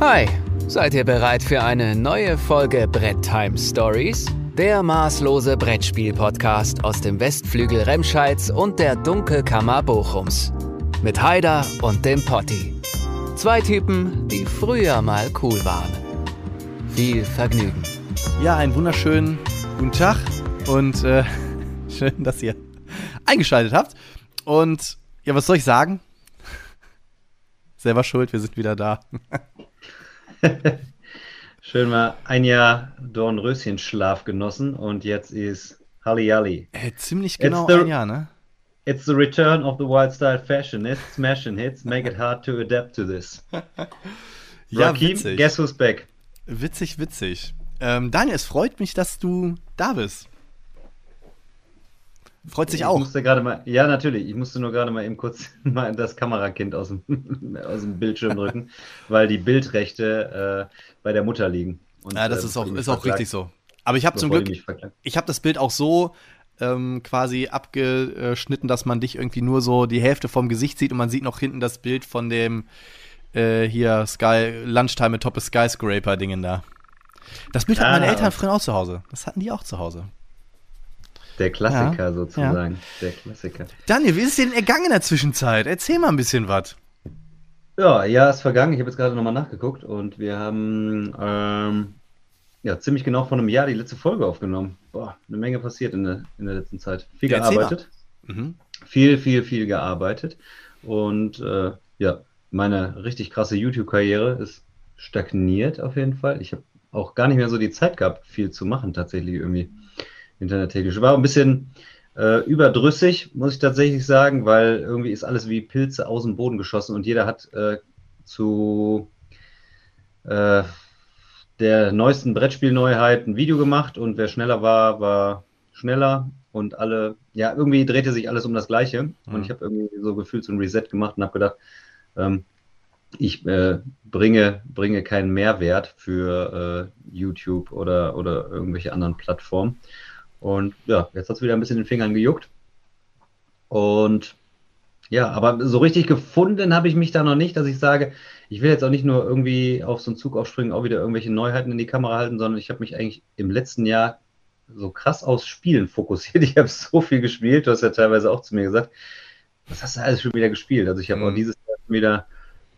Hi, seid ihr bereit für eine neue Folge Brett Time Stories? Der maßlose Brettspiel-Podcast aus dem Westflügel Remscheids und der Dunkelkammer Bochums. Mit Haider und dem Potti. Zwei Typen, die früher mal cool waren. Viel Vergnügen. Ja, einen wunderschönen guten Tag und äh, schön, dass ihr eingeschaltet habt. Und ja, was soll ich sagen? Selber schuld, wir sind wieder da. Schön mal ein Jahr Dornröschenschlaf genossen und jetzt ist Hallihalli. Äh, ziemlich genau the- ein Jahr, ne? It's the return of the wild style fashionists, smashing hits, make it hard to adapt to this. Ja, Rakim, witzig. guess who's back? Witzig, witzig. Ähm, Daniel, es freut mich, dass du da bist. Freut sich Ich auch. musste gerade mal, ja natürlich, ich musste nur gerade mal eben kurz mal das Kamerakind aus dem, aus dem Bildschirm drücken, weil die Bildrechte äh, bei der Mutter liegen. Und, Ja, das äh, ist auch, ist auch richtig so. Aber ich habe zum Glück, verklagt. ich habe das Bild auch so ähm, quasi abgeschnitten, dass man dich irgendwie nur so die Hälfte vom Gesicht sieht und man sieht noch hinten das Bild von dem äh, hier Sky Lunchtime mit Top Skyscraper Dingen da. Das Bild hatten meine Ah. Eltern früher auch zu Hause. Das hatten die auch zu Hause. Der Klassiker Ja, sozusagen. Der Klassiker. Daniel, wie ist es dir denn ergangen in der Zwischenzeit? Erzähl mal ein bisschen was. Ja, Jahr ist vergangen. Ich habe jetzt gerade nochmal nachgeguckt und wir haben ähm, ja ziemlich genau vor einem Jahr die letzte Folge aufgenommen. Boah, eine Menge passiert in der, in der letzten Zeit. Viel Ja, gearbeitet. Mhm. Viel, viel, viel gearbeitet. Und äh, ja, meine richtig krasse YouTube-Karriere ist stagniert auf jeden Fall. Ich habe auch gar nicht mehr so die Zeit gehabt, viel zu machen, tatsächlich irgendwie internettechnisch. War ein bisschen äh, überdrüssig, muss ich tatsächlich sagen, weil irgendwie ist alles wie Pilze aus dem Boden geschossen und jeder hat äh, zu äh, der neuesten Brettspielneuheit ein Video gemacht und wer schneller war, war schneller und alle, ja, irgendwie drehte sich alles um das Gleiche Mhm. und ich habe irgendwie so gefühlt so ein Reset gemacht und habe gedacht, ähm, ich äh, bringe, bringe keinen Mehrwert für äh, YouTube oder, oder irgendwelche anderen Plattformen. Und ja, jetzt hat es wieder ein bisschen den Fingern gejuckt. Und ja, aber so richtig gefunden habe ich mich da noch nicht, dass ich sage, ich will jetzt auch nicht nur irgendwie auf so einen Zug aufspringen, auch wieder irgendwelche Neuheiten in die Kamera halten, sondern ich habe mich eigentlich im letzten Jahr so krass aufs Spielen fokussiert. Ich habe so viel gespielt, du hast ja teilweise auch zu mir gesagt, was hast du alles schon wieder gespielt? Also ich habe Mhm. auch dieses Jahr schon wieder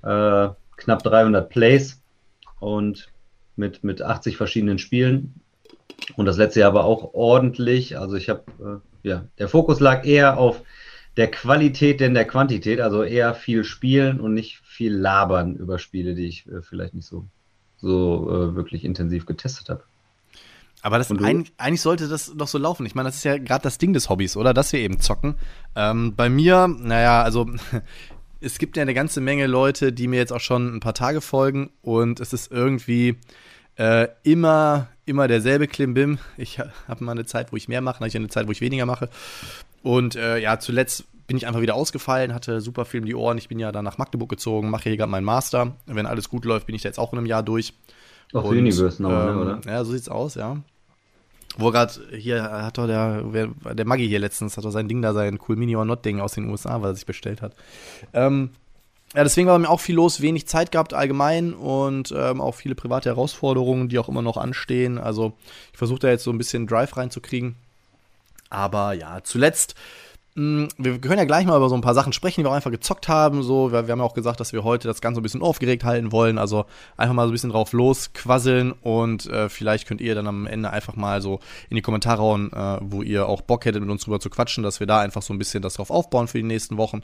äh, knapp 300 Plays und mit, mit 80 verschiedenen Spielen. Und das letzte Jahr war auch ordentlich. Also ich habe, äh, ja, der Fokus lag eher auf der Qualität denn der Quantität, also eher viel spielen und nicht viel labern über Spiele, die ich äh, vielleicht nicht so, so äh, wirklich intensiv getestet habe. Aber das eigentlich, eigentlich sollte das doch so laufen. Ich meine, das ist ja gerade das Ding des Hobbys, oder? Dass wir eben zocken. Ähm, bei mir, naja, also es gibt ja eine ganze Menge Leute, die mir jetzt auch schon ein paar Tage folgen und es ist irgendwie äh, immer, immer derselbe Klimbim. Ich ha- habe mal eine Zeit, wo ich mehr mache, dann habe ich eine Zeit, wo ich weniger mache. Und äh, ja, zuletzt bin ich einfach wieder ausgefallen, hatte super viel um die Ohren. Ich bin ja dann nach Magdeburg gezogen, mache hier gerade meinen Master. Wenn alles gut läuft, bin ich da jetzt auch in einem Jahr durch. Auch für Und, Universe nochmal, ähm, ne, oder? Ja, so sieht's aus, ja. Wo gerade hier hat doch der, der Maggi hier letztens, hat doch sein Ding da, sein Cool Mini or Not Ding aus den USA, was er sich bestellt hat. Ähm, ja, deswegen war mir auch viel los, wenig Zeit gehabt allgemein und ähm, auch viele private Herausforderungen, die auch immer noch anstehen. Also ich versuche da jetzt so ein bisschen Drive reinzukriegen. Aber ja, zuletzt, wir können ja gleich mal über so ein paar Sachen sprechen, die wir auch einfach gezockt haben. So, wir, wir haben ja auch gesagt, dass wir heute das Ganze ein bisschen aufgeregt halten wollen. Also einfach mal so ein bisschen drauf losquasseln und äh, vielleicht könnt ihr dann am Ende einfach mal so in die Kommentare hauen, äh, wo ihr auch Bock hättet, mit uns drüber zu quatschen, dass wir da einfach so ein bisschen das drauf aufbauen für die nächsten Wochen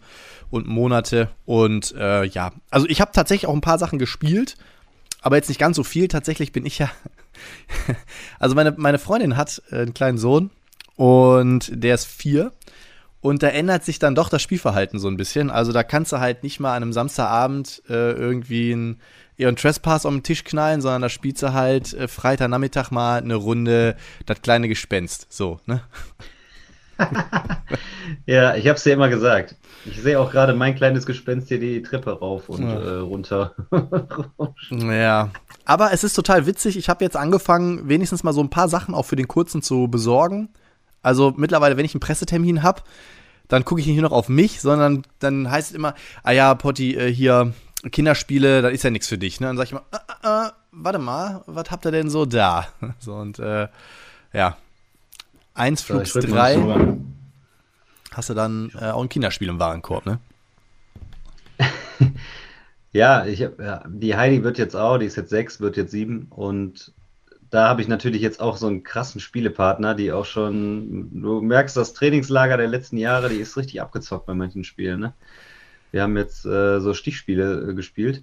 und Monate. Und äh, ja, also ich habe tatsächlich auch ein paar Sachen gespielt, aber jetzt nicht ganz so viel. Tatsächlich bin ich ja. also meine, meine Freundin hat einen kleinen Sohn und der ist vier. Und da ändert sich dann doch das Spielverhalten so ein bisschen. Also da kannst du halt nicht mal an einem Samstagabend äh, irgendwie einen, ihren Trespass auf den Tisch knallen, sondern da spielst du halt äh, Freitagnachmittag mal eine Runde das kleine Gespenst. So, ne? Ja, ich habe es dir immer gesagt. Ich sehe auch gerade mein kleines Gespenst hier die Treppe rauf und Ja. äh, runter. Ja. Aber es ist total witzig. Ich habe jetzt angefangen, wenigstens mal so ein paar Sachen auch für den kurzen zu besorgen. Also mittlerweile, wenn ich einen Pressetermin habe, dann gucke ich nicht nur noch auf mich, sondern dann heißt es immer, ah ja, Potti, äh, hier, Kinderspiele, das ist ja nichts für dich. Ne? Dann sag ich mal, äh, äh, warte mal, was habt ihr denn so da? So und äh, ja, eins rück mal drei hast du dann äh, auch ein Kinderspiel im Warenkorb, ne? Ja, ich hab, ja, die Heidi wird jetzt auch, die ist jetzt sechs, wird jetzt sieben und da habe ich natürlich jetzt auch so einen krassen Spielepartner, die auch schon, du merkst das Trainingslager der letzten Jahre, die ist richtig abgezockt bei manchen Spielen, ne? Wir haben jetzt äh, so Stichspiele äh, gespielt.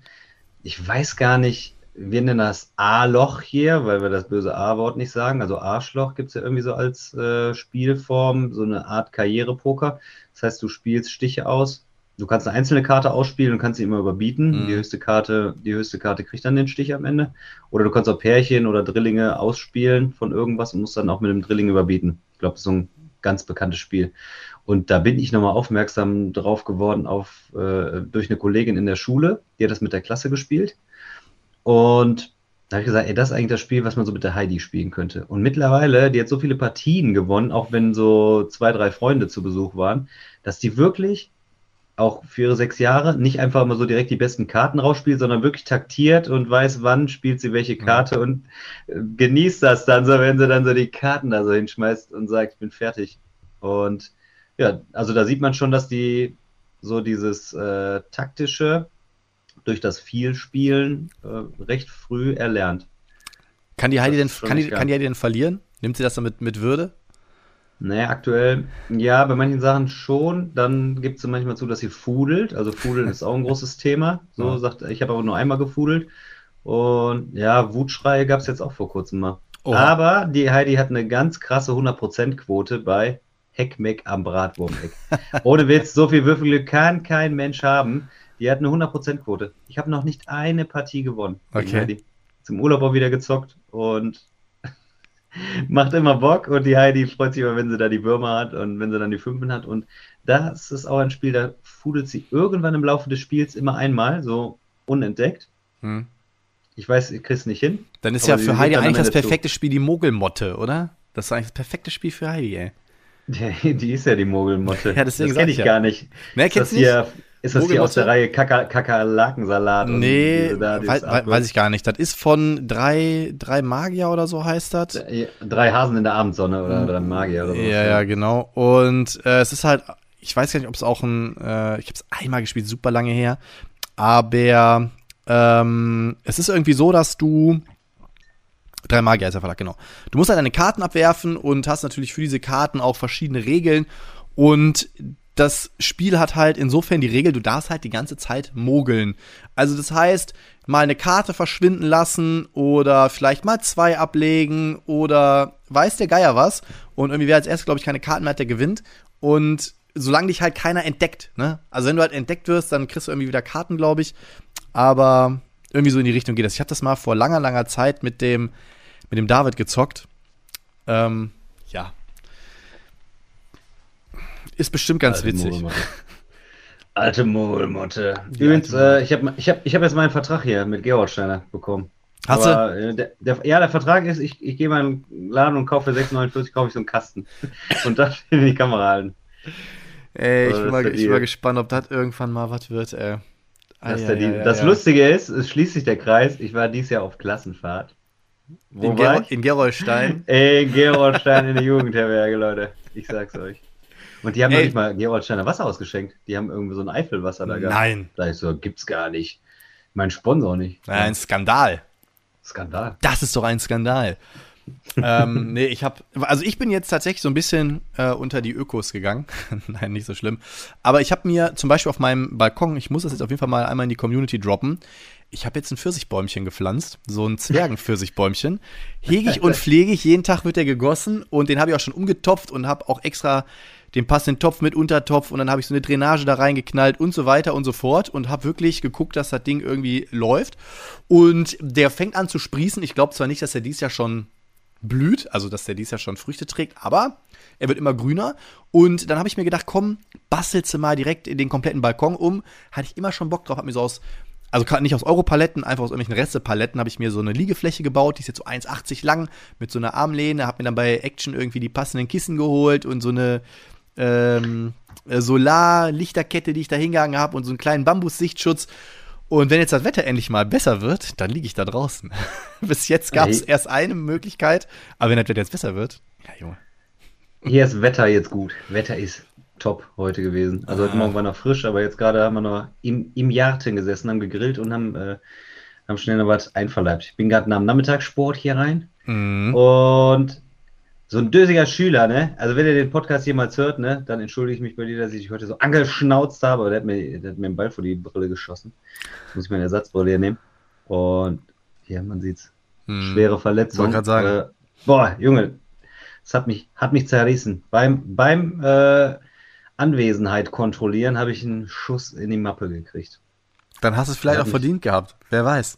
Ich weiß gar nicht, wir nennen das A-Loch hier, weil wir das böse A-Wort nicht sagen. Also Arschloch gibt es ja irgendwie so als äh, Spielform, so eine Art Karrierepoker. Das heißt, du spielst Stiche aus. Du kannst eine einzelne Karte ausspielen und kannst sie immer überbieten. Mhm. Die höchste Karte, die höchste Karte kriegt dann den Stich am Ende. Oder du kannst auch Pärchen oder Drillinge ausspielen von irgendwas und musst dann auch mit dem Drilling überbieten. Ich glaube, das ist so ein ganz bekanntes Spiel. Und da bin ich nochmal aufmerksam drauf geworden auf, äh, durch eine Kollegin in der Schule, die hat das mit der Klasse gespielt. Und da habe ich gesagt, ey, das ist eigentlich das Spiel, was man so mit der Heidi spielen könnte. Und mittlerweile, die hat so viele Partien gewonnen, auch wenn so zwei, drei Freunde zu Besuch waren, dass die wirklich auch für ihre sechs Jahre nicht einfach immer so direkt die besten Karten rausspielt, sondern wirklich taktiert und weiß, wann spielt sie welche Karte und äh, genießt das dann so, wenn sie dann so die Karten da so hinschmeißt und sagt, ich bin fertig. Und ja, also da sieht man schon, dass die so dieses äh, taktische durch das Vielspielen äh, recht früh erlernt. Kann die Heidi denn, kann die, kann die. Heidi denn verlieren? Nimmt sie das dann mit, mit Würde? Naja, aktuell, ja, bei manchen Sachen schon. Dann gibt sie manchmal zu, dass sie fudelt. Also Fudeln ist auch ein großes Thema. So sagt, ich habe aber nur einmal gefudelt. Und ja, Wutschreie gab es jetzt auch vor kurzem mal. Oha. Aber die Heidi hat eine ganz krasse 100%-Quote bei Heckmeck am Bratwurmeck. Ohne Witz, so viel Würfelglück kann kein Mensch haben. Die hat eine 100%-Quote. Ich habe noch nicht eine Partie gewonnen. Okay. Heidi. Zum Urlaub auch wieder gezockt und macht immer Bock und die Heidi freut sich immer, wenn sie da die Würmer hat und wenn sie dann die Fünfen hat. Und das ist auch ein Spiel, da fudelt sie irgendwann im Laufe des Spiels immer einmal, so unentdeckt. Hm. Ich weiß, ihr kriegt es nicht hin. Dann ist ja für Heidi eigentlich das perfekte Spiel die Mogelmotte, oder? Das ist eigentlich das perfekte Spiel für Heidi, ey. Die, die ist ja die Mogelmotte. Ja, deswegen das kenne ich ja. gar nicht. Ne, kennst du nicht? Ist das hier aus der? Reihe Kaka- Kakerlakensalat? Nee, da, dieses wei- wei- weiß ich gar nicht. Das ist von drei, drei Magier oder so heißt das. Drei Hasen in der Abendsonne oder drei Magier oder so. Ja, ja, genau. Und äh, es ist halt, ich weiß gar nicht, ob es auch ein, äh, ich habe es einmal gespielt, super lange her, aber ähm, es ist irgendwie so, dass du Drei Magier ist der Verlag, genau. Du musst halt deine Karten abwerfen und hast natürlich für diese Karten auch verschiedene Regeln. Und das Spiel hat halt insofern die Regel, du darfst halt die ganze Zeit mogeln. Also das heißt, mal eine Karte verschwinden lassen oder vielleicht mal zwei ablegen oder weiß der Geier was. Und irgendwie wer als erstes, glaube ich, keine Karten mehr hat, der gewinnt. Und solange dich halt keiner entdeckt, ne? Also wenn du halt entdeckt wirst, dann kriegst du irgendwie wieder Karten, glaube ich. Aber irgendwie so in die Richtung geht das. Ich habe das mal vor langer, langer Zeit mit dem, mit dem David gezockt. Ähm, ja. Ist bestimmt ganz Alte witzig. Mogelmotte. Alte Mogelmotte. Die Übrigens, äh, ich habe ich hab, ich hab jetzt meinen Vertrag hier mit Georg Steiner bekommen. Hast Aber, äh, der, der, ja, der Vertrag ist, ich, ich gehe mal in den Laden und kaufe für 6,49 kaufe ich so einen Kasten. Und das in die Kamera halten. Ey, ich bin, das mal, ich bin mal gespannt, ob das irgendwann mal was wird, ey. Das, Ei, der ei, Deal. ei, das Lustige ist, es schließt sich der Kreis. Ich war dieses Jahr auf Klassenfahrt. Wo In, war Ger ich? in Gerolstein. Ey, Gerolstein in der Jugendherberge, Leute. Ich sag's euch. Und die haben noch Ey. nicht mal Gerolsteiner Wasser ausgeschenkt. Die haben irgendwie so ein Eifelwasser da gehabt. Nein. Da ich so, gibt's gar nicht. Mein Sponsor nicht. Nein, ein Skandal. Skandal. Das ist doch ein Skandal. ähm, nee, ich habe, also ich bin jetzt tatsächlich so ein bisschen äh, unter die Ökos gegangen. Nein, nicht so schlimm. Aber ich habe mir zum Beispiel auf meinem Balkon, ich muss das jetzt auf jeden Fall mal einmal in die Community droppen. Ich habe jetzt ein Pfirsichbäumchen gepflanzt, so ein Zwergenpfirsichbäumchen. Hege ich und pflege ich, jeden Tag wird der gegossen und den habe ich auch schon umgetopft und habe auch extra den passenden Topf mit Untertopf und dann habe ich so eine Drainage da reingeknallt und so weiter und so fort und habe wirklich geguckt, dass das Ding irgendwie läuft. Und der fängt an zu sprießen. Ich glaube zwar nicht, dass er dies Jahr schon blüht, also dass der dies Jahr schon Früchte trägt, aber er wird immer grüner. Und dann habe ich mir gedacht, komm, bastelst du mal direkt in den kompletten Balkon um. Hatte ich immer schon Bock drauf, habe mir so aus, also ka- nicht aus Europaletten, einfach aus irgendwelchen Restepaletten, habe ich mir so eine Liegefläche gebaut, die ist jetzt so 1,80 lang, mit so einer Armlehne, habe mir dann bei Action irgendwie die passenden Kissen geholt und so eine ähm, äh, Solar-Lichterkette, die ich da hingehangen habe und so einen kleinen Bambus-Sichtschutz. Und wenn jetzt das Wetter endlich mal besser wird, dann liege ich da draußen. Bis jetzt gab es Hey. erst eine Möglichkeit, aber wenn das Wetter jetzt besser wird, ja Junge. Hier ist Wetter jetzt gut. Wetter ist top heute gewesen. Also heute Ah. Morgen war noch frisch, aber jetzt gerade haben wir noch im, im Garten gesessen, haben gegrillt und haben, äh, haben schnell noch was einverleibt. Ich bin gerade nach dem Nachmittagssport hier rein Mhm. und so ein dösiger Schüler, ne? Also wenn ihr den Podcast jemals hört, ne, dann entschuldige ich mich bei dir, dass ich dich heute so angeschnauzt habe, aber der hat mir, der hat mir einen Ball vor die Brille geschossen. Jetzt muss ich meine Ersatzbrille hier nehmen. Und hier, man sieht's. Mhm. Schwere Verletzung. Grad sagen. Äh, boah, Junge, das hat mich, hat mich zerrissen. Beim, beim äh, Anwesenheit kontrollieren habe ich einen Schuss in die Mappe gekriegt. Dann hast du es vielleicht auch nicht. verdient gehabt. Wer weiß.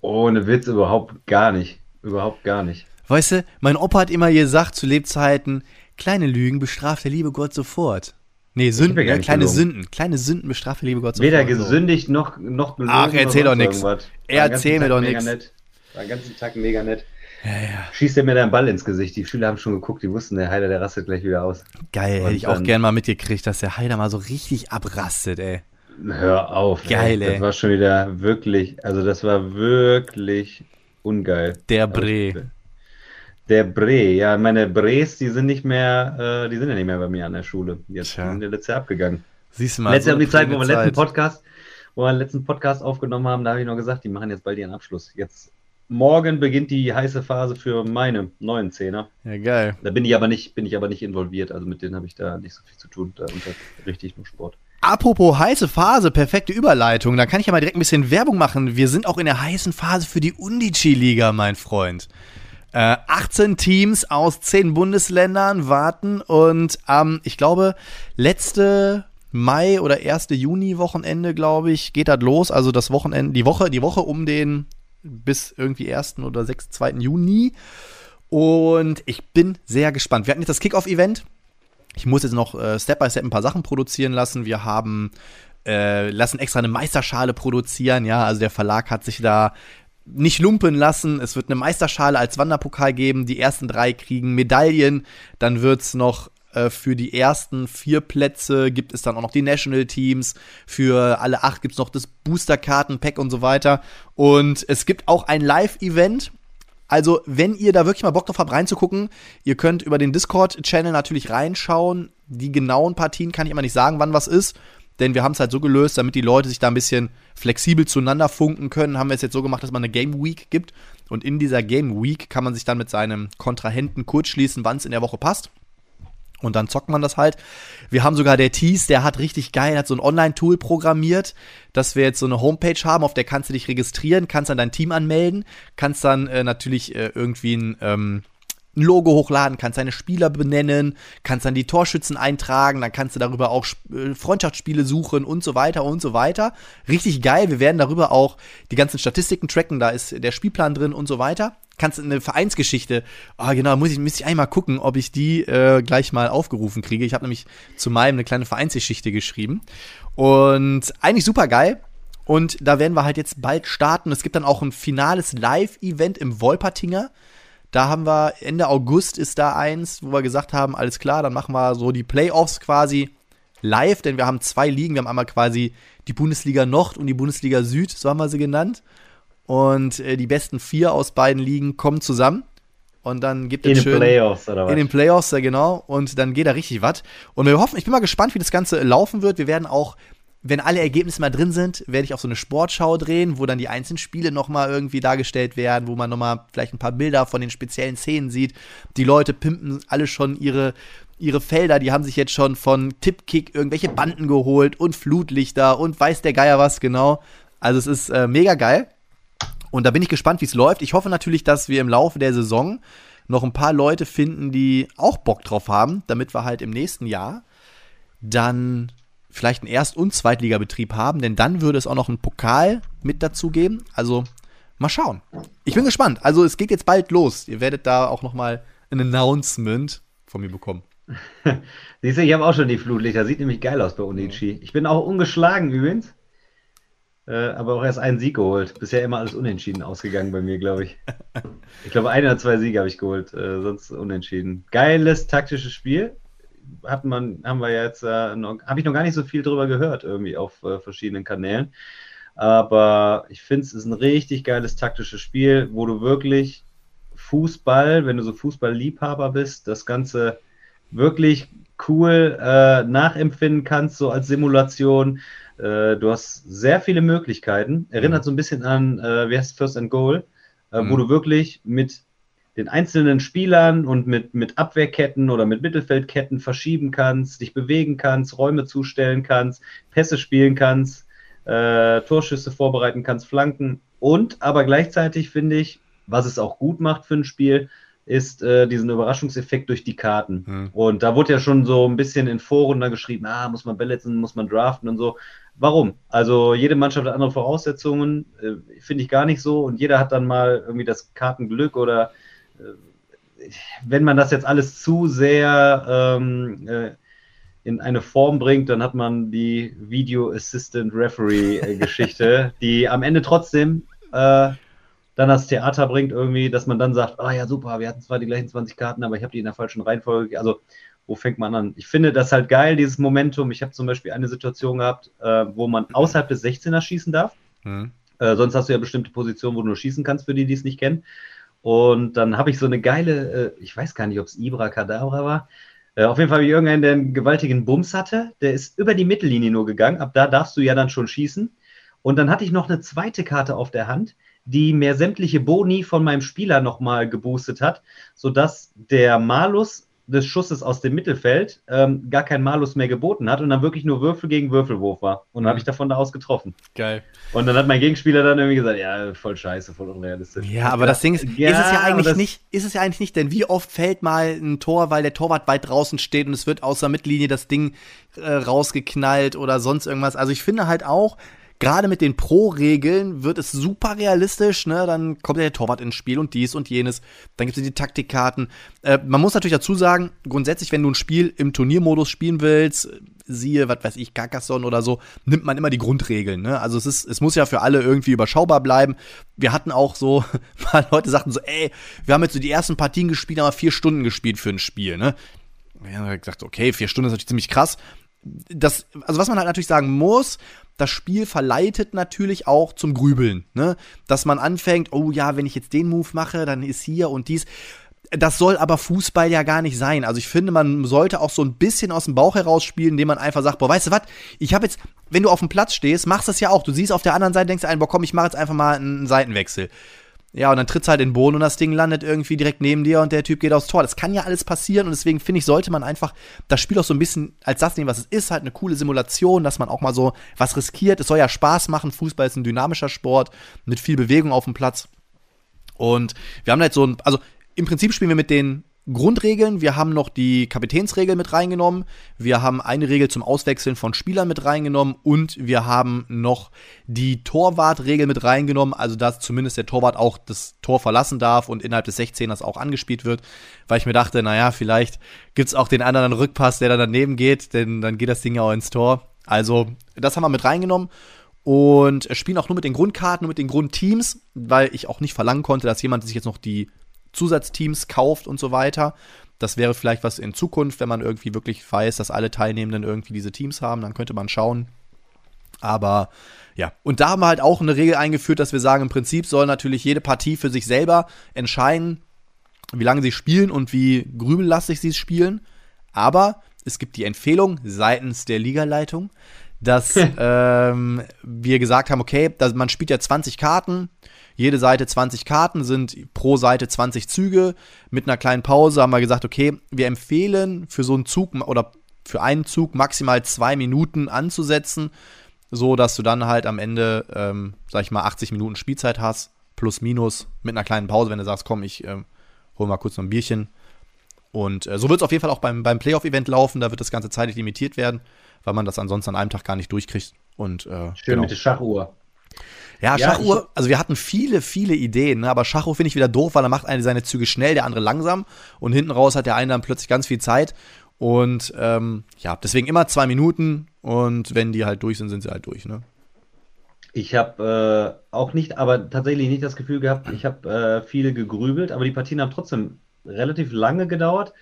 Ohne Witz überhaupt gar nicht. Überhaupt gar nicht. Weißt du, mein Opa hat immer gesagt zu Lebzeiten, kleine Lügen bestraft der liebe Gott sofort. Nee, Sünden, ja ne? kleine gelogen. Sünden. Kleine Sünden bestraft der liebe Gott sofort. Weder gesündigt noch, noch gelogen. Ach, erzähl doch. Er ganzen erzähl mir Tag doch. Nett. War den ganzen Tag mega nett. Ja, ja. Schießt er mir deinen Ball ins Gesicht. Die Schüler haben schon geguckt, die wussten, der Heiler, der rastet gleich wieder aus. Geil, Und hätte ich auch dann- gern mal mitgekriegt, dass der Heider mal so richtig abrastet, ey. Hör auf. Geil, ey. Das war schon wieder wirklich, also das war wirklich ungeil. Der Aber Bre. Der Bre, ja, meine Bres, die sind nicht mehr, äh, die sind ja nicht mehr bei mir an der Schule. Jetzt Tja. sind die letzte Jahr abgegangen. Siehst du mal. Letztes Jahr um die Zeit, wo wir letzten. Podcast, wo wir den letzten Podcast aufgenommen haben, da habe ich noch gesagt, die machen jetzt bald ihren Abschluss. Jetzt morgen beginnt die heiße Phase für meine neuen Zehner. Ja, geil. Da bin ich aber nicht, bin ich aber nicht involviert, also mit denen habe ich da nicht so viel zu tun. Da richtig nur Sport. Apropos heiße Phase, perfekte Überleitung. Da kann ich ja mal direkt ein bisschen Werbung machen. Wir sind auch in der heißen Phase für die Undici-Liga, mein Freund. Äh, 18 Teams aus 10 Bundesländern warten und am, ich glaube, letzte Mai oder erste Juni-Wochenende, glaube ich, geht das los. Also das Wochenende, die Woche, die Woche um den bis irgendwie 1. oder 6., 2. Juni. Und ich bin sehr gespannt. Wir hatten jetzt das Kickoff-Event. Ich muss jetzt noch äh, Step by Step ein paar Sachen produzieren lassen. Wir haben äh, lassen extra eine Meisterschale produzieren. Ja, also der Verlag hat sich da nicht lumpen lassen. Es wird eine Meisterschale als Wanderpokal geben. Die ersten drei kriegen Medaillen. Dann wird es noch äh, für die ersten vier Plätze gibt es dann auch noch die National Teams. Für alle acht gibt es noch das Boosterkarten-Pack und so weiter. Und es gibt auch ein Live-Event. Also, wenn ihr da wirklich mal Bock drauf habt, reinzugucken, ihr könnt über den Discord-Channel natürlich reinschauen. Die genauen Partien kann ich immer nicht sagen, wann was ist. Denn wir haben es halt so gelöst, damit die Leute sich da ein bisschen flexibel zueinander funken können, haben wir es jetzt so gemacht, dass man eine Game Week gibt. Und in dieser Game Week kann man sich dann mit seinem Kontrahenten kurz schließen, wann es in der Woche passt. Und dann zockt man das halt. Wir haben sogar der Tease, der hat richtig geil, hat so ein Online-Tool programmiert, dass wir jetzt so eine Homepage haben, auf der kannst du dich registrieren, kannst dann dein Team anmelden, kannst dann äh, natürlich äh, irgendwie ein, ähm, ein Logo hochladen, kannst deine Spieler benennen, kannst dann die Torschützen eintragen, dann kannst du darüber auch äh, Freundschaftsspiele suchen und so weiter und so weiter. Richtig geil. Wir werden darüber auch die ganzen Statistiken tracken, da ist der Spielplan drin und so weiter. Kannst eine Vereinsgeschichte, ah genau, muss ich, muss ich einmal gucken, ob ich die äh, gleich mal aufgerufen kriege. Ich habe nämlich zu meinem eine kleine Vereinsgeschichte geschrieben und eigentlich super geil. Und da werden wir halt jetzt bald starten. Es gibt dann auch ein finales Live-Event im Wolpertinger. Da haben wir Ende August ist da eins, wo wir gesagt haben, alles klar, dann machen wir so die Playoffs quasi live, denn wir haben zwei Ligen. Wir haben einmal quasi die Bundesliga Nord und die Bundesliga Süd, so haben wir sie genannt. Und äh, die besten vier aus beiden Ligen kommen zusammen. Und dann gibt In es den schön Playoffs oder was? in den Playoffs, ja genau. Und dann geht da richtig was. Und wir hoffen, ich bin mal gespannt, wie das Ganze laufen wird. Wir werden auch, wenn alle Ergebnisse mal drin sind, werde ich auch so eine Sportschau drehen, wo dann die einzelnen Spiele nochmal irgendwie dargestellt werden, wo man nochmal vielleicht ein paar Bilder von den speziellen Szenen sieht. Die Leute pimpen alle schon ihre, ihre Felder, die haben sich jetzt schon von Tipkick irgendwelche Banden geholt und Flutlichter und weiß der Geier was genau. Also es ist äh, mega geil. Und da bin ich gespannt, wie es läuft. Ich hoffe natürlich, dass wir im Laufe der Saison noch ein paar Leute finden, die auch Bock drauf haben, damit wir halt im nächsten Jahr dann vielleicht einen Erst- und Zweitligabetrieb haben, denn dann würde es auch noch einen Pokal mit dazu geben. Also mal schauen. Ich bin gespannt. Also es geht jetzt bald los. Ihr werdet da auch noch mal ein Announcement von mir bekommen. Siehst du, ich habe auch schon die Flutlichter. Sieht nämlich geil aus bei Unici. Ich bin auch ungeschlagen übrigens. Äh, aber auch erst einen Sieg geholt. Bisher immer alles unentschieden ausgegangen bei mir, glaube ich. Ich glaube, ein oder zwei Siege habe ich geholt, äh, sonst unentschieden. Geiles taktisches Spiel. Hat man, haben wir jetzt, äh, noch, habe ich noch gar nicht so viel drüber gehört, irgendwie auf äh, verschiedenen Kanälen. Aber ich finde, es ist ein richtig geiles taktisches Spiel, wo du wirklich Fußball, wenn du so Fußballliebhaber bist, das Ganze wirklich cool äh, nachempfinden kannst, so als Simulation. Äh, du hast sehr viele Möglichkeiten. Erinnert mhm. so ein bisschen an, äh, wie heißt First and Goal, äh, mhm. wo du wirklich mit den einzelnen Spielern und mit, mit Abwehrketten oder mit Mittelfeldketten verschieben kannst, dich bewegen kannst, Räume zustellen kannst, Pässe spielen kannst, äh, Torschüsse vorbereiten kannst, Flanken. Und aber gleichzeitig finde ich, was es auch gut macht für ein Spiel, ist äh, diesen Überraschungseffekt durch die Karten. Hm. Und da wurde ja schon so ein bisschen in Foren da geschrieben, ah, muss man balletzen, muss man draften und so. Warum? Also jede Mannschaft hat andere Voraussetzungen, äh, finde ich gar nicht so. Und jeder hat dann mal irgendwie das Kartenglück oder äh, wenn man das jetzt alles zu sehr ähm, äh, in eine Form bringt, dann hat man die Video Assistant Referee Geschichte, die am Ende trotzdem äh, dann das Theater bringt irgendwie, dass man dann sagt, ah oh ja, super, wir hatten zwar die gleichen 20 Karten, aber ich habe die in der falschen Reihenfolge. Also, wo fängt man an? Ich finde das halt geil, dieses Momentum. Ich habe zum Beispiel eine Situation gehabt, äh, wo man außerhalb des 16er schießen darf. Mhm. Äh, sonst hast du ja bestimmte Positionen, wo du nur schießen kannst, für die, die es nicht kennen. Und dann habe ich so eine geile, äh, ich weiß gar nicht, ob es Ibra Kadabra war. Äh, auf jeden Fall habe ich irgendeinen, der einen gewaltigen Bums hatte. Der ist über die Mittellinie nur gegangen. Ab da darfst du ja dann schon schießen. Und dann hatte ich noch eine zweite Karte auf der Hand, die mir sämtliche Boni von meinem Spieler nochmal geboostet hat, sodass der Malus des Schusses aus dem Mittelfeld ähm, gar kein Malus mehr geboten hat und dann wirklich nur Würfel gegen Würfelwurf war. Und dann habe ich davon da aus getroffen. Geil. Und dann hat mein Gegenspieler dann irgendwie gesagt, ja, voll scheiße, voll unrealistisch. Ja, aber das Ding ist, ja, ist es ja eigentlich nicht, ist es ja eigentlich nicht, denn wie oft fällt mal ein Tor, weil der Torwart weit draußen steht und es wird außer Mittellinie das Ding äh, rausgeknallt oder sonst irgendwas. Also ich finde halt auch, gerade mit den Pro-Regeln wird es super realistisch, ne? Dann kommt der Torwart ins Spiel und dies und jenes. Dann gibt es die Taktikkarten. Äh, man muss natürlich dazu sagen, grundsätzlich, wenn du ein Spiel im Turniermodus spielen willst, siehe, was weiß ich, Carcassonne oder so, nimmt man immer die Grundregeln. Ne? Also es ist, es muss ja für alle irgendwie überschaubar bleiben. Wir hatten auch so, mal Leute sagten so, ey, wir haben jetzt so die ersten Partien gespielt, haben wir vier Stunden gespielt für ein Spiel, ne? Wir haben gesagt, okay, vier Stunden ist natürlich ziemlich krass. Das, also was man halt natürlich sagen muss, das Spiel verleitet natürlich auch zum Grübeln, ne? Dass man anfängt, oh ja, wenn ich jetzt den Move mache, dann ist hier und dies. Das soll aber Fußball ja gar nicht sein. Also ich finde, man sollte auch so ein bisschen aus dem Bauch heraus spielen, indem man einfach sagt, boah, weißt du was, ich habe jetzt, wenn du auf dem Platz stehst, machst das ja auch. Du siehst auf der anderen Seite, denkst du ein, boah, komm, ich mache jetzt einfach mal einen Seitenwechsel. Ja, und dann tritt's halt in den Boden und das Ding landet irgendwie direkt neben dir und der Typ geht aufs Tor. Das kann ja alles passieren und deswegen finde ich, sollte man einfach das Spiel auch so ein bisschen als das nehmen, was es ist, halt eine coole Simulation, dass man auch mal so was riskiert. Es soll ja Spaß machen. Fußball ist ein dynamischer Sport mit viel Bewegung auf dem Platz. Und wir haben halt so ein, also im Prinzip spielen wir mit den Grundregeln. Wir haben noch die Kapitänsregel mit reingenommen. Wir haben eine Regel zum Auswechseln von Spielern mit reingenommen und wir haben noch die Torwartregel mit reingenommen, also dass zumindest der Torwart auch das Tor verlassen darf und innerhalb des 16ers auch angespielt wird, weil ich mir dachte, naja, vielleicht gibt es auch den anderen Rückpass, der dann daneben geht, denn dann geht das Ding ja auch ins Tor. Also, das haben wir mit reingenommen und spielen auch nur mit den Grundkarten, nur mit den Grundteams, weil ich auch nicht verlangen konnte, dass jemand sich jetzt noch die Zusatzteams kauft und so weiter. Das wäre vielleicht was in Zukunft, wenn man irgendwie wirklich weiß, dass alle Teilnehmenden irgendwie diese Teams haben, dann könnte man schauen. Aber ja, und da haben wir halt auch eine Regel eingeführt, dass wir sagen, im Prinzip soll natürlich jede Partie für sich selber entscheiden, wie lange sie spielen und wie grübellastig sie spielen. Aber es gibt die Empfehlung seitens der Ligaleitung, dass ähm, wir gesagt haben, okay, dass man spielt ja 20 Karten, jede Seite 20 Karten, sind pro Seite 20 Züge. Mit einer kleinen Pause haben wir gesagt, okay, wir empfehlen für so einen Zug oder für einen Zug maximal zwei Minuten anzusetzen, so dass du dann halt am Ende, ähm, sag ich mal, 80 Minuten Spielzeit hast, plus minus, mit einer kleinen Pause, wenn du sagst, komm, ich ähm, hol mal kurz noch ein Bierchen. Und äh, so wird es auf jeden Fall auch beim, beim Playoff-Event laufen, da wird das Ganze zeitlich limitiert werden, weil man das ansonsten an einem Tag gar nicht durchkriegt. Und, äh, Schön genau. mit der Schachuhr. Ja, ja Schachuhr, also wir hatten viele, viele Ideen, ne? aber Schachuhr finde ich wieder doof, weil er macht eine seine Züge schnell, der andere langsam und hinten raus hat der eine dann plötzlich ganz viel Zeit. Und ähm, ja, deswegen immer zwei Minuten und wenn die halt durch sind, sind sie halt durch. Ne? Ich habe äh, auch nicht, aber tatsächlich nicht das Gefühl gehabt, ich habe äh, viele gegrübelt, aber die Partien haben trotzdem relativ lange gedauert,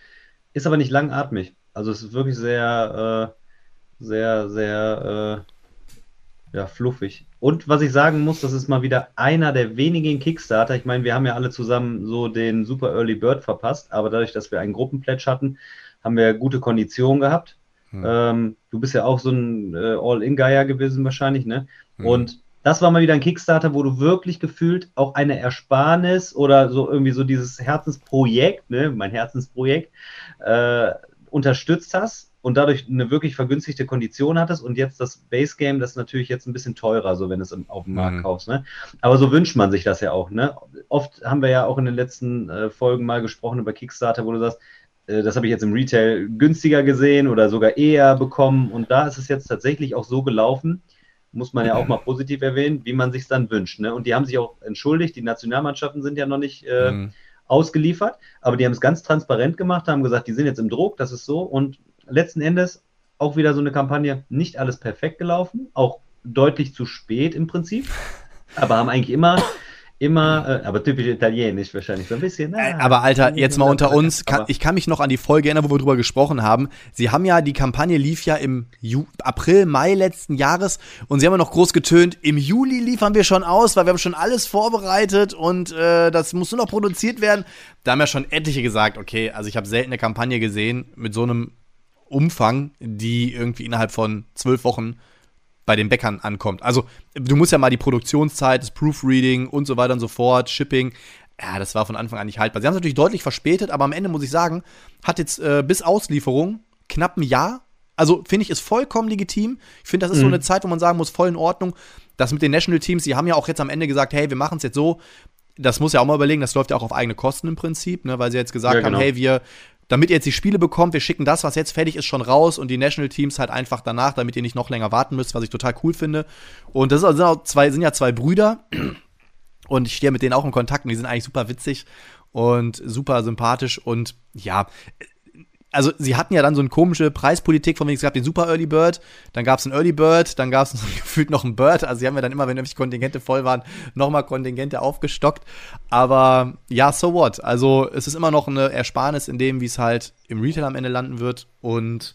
ist aber nicht langatmig. Also es ist wirklich sehr, äh, sehr, sehr äh, ja, fluffig. Und was ich sagen muss, das ist mal wieder einer der wenigen Kickstarter. Ich meine, wir haben ja alle zusammen so den Super Early Bird verpasst, aber dadurch, dass wir einen Gruppenplätsch hatten, haben wir gute Konditionen gehabt. Hm. Ähm, du bist ja auch so ein äh, All-In-Geier gewesen wahrscheinlich, ne? Hm. Und das war mal wieder ein Kickstarter, wo du wirklich gefühlt auch eine Ersparnis oder so irgendwie so dieses Herzensprojekt, ne, mein Herzensprojekt, äh, unterstützt hast und dadurch eine wirklich vergünstigte Kondition hattest und jetzt das Base Game, das ist natürlich jetzt ein bisschen teurer, so wenn du es auf dem Markt mhm. kaufst. Ne? Aber so wünscht man sich das ja auch. Ne? Oft haben wir ja auch in den letzten äh, Folgen mal gesprochen über Kickstarter, wo du sagst, äh, das habe ich jetzt im Retail günstiger gesehen oder sogar eher bekommen. Und da ist es jetzt tatsächlich auch so gelaufen, muss man ja auch mal positiv erwähnen, wie man sich dann wünscht. Ne? Und die haben sich auch entschuldigt. Die Nationalmannschaften sind ja noch nicht äh, mhm. ausgeliefert, aber die haben es ganz transparent gemacht, haben gesagt, die sind jetzt im Druck, das ist so. Und letzten Endes auch wieder so eine Kampagne, nicht alles perfekt gelaufen, auch deutlich zu spät im Prinzip, aber haben eigentlich immer immer, äh, aber typisch italienisch wahrscheinlich so ein bisschen. Ah, aber Alter, jetzt mal unter uns, kann, ich kann mich noch an die Folge erinnern, wo wir drüber gesprochen haben. Sie haben ja, die Kampagne lief ja im Ju April, Mai letzten Jahres und sie haben ja noch groß getönt, im Juli liefern wir schon aus, weil wir haben schon alles vorbereitet und äh, das muss nur noch produziert werden. Da haben ja schon etliche gesagt, okay, also ich habe selten eine Kampagne gesehen mit so einem Umfang, die irgendwie innerhalb von zwölf Wochen bei den Bäckern ankommt. Also du musst ja mal die Produktionszeit, das Proofreading und so weiter und so fort, Shipping, ja, das war von Anfang an nicht haltbar. Sie haben es natürlich deutlich verspätet, aber am Ende muss ich sagen, hat jetzt äh, bis Auslieferung knapp ein Jahr. Also finde ich, ist vollkommen legitim. Ich finde, das ist mhm. so eine Zeit, wo man sagen muss, voll in Ordnung. Das mit den National Teams, die haben ja auch jetzt am Ende gesagt, hey, wir machen es jetzt so. Das muss ja auch mal überlegen, das läuft ja auch auf eigene Kosten im Prinzip, ne, weil sie jetzt gesagt ja, genau. haben, hey, wir damit ihr jetzt die Spiele bekommt, wir schicken das, was jetzt fertig ist, schon raus und die National Teams halt einfach danach, damit ihr nicht noch länger warten müsst, was ich total cool finde. Und das sind, auch zwei, sind ja zwei Brüder und ich stehe mit denen auch in Kontakt und die sind eigentlich super witzig und super sympathisch und ja, also sie hatten ja dann so eine komische Preispolitik, von wegen es gab den Super Early Bird, dann gab es einen Early Bird, dann gab es gefühlt noch einen Bird. Also sie haben ja dann immer, wenn irgendwelche Kontingente voll waren, nochmal Kontingente aufgestockt. Aber ja, so what? Also es ist immer noch eine Ersparnis in dem, wie es halt im Retail am Ende landen wird. Und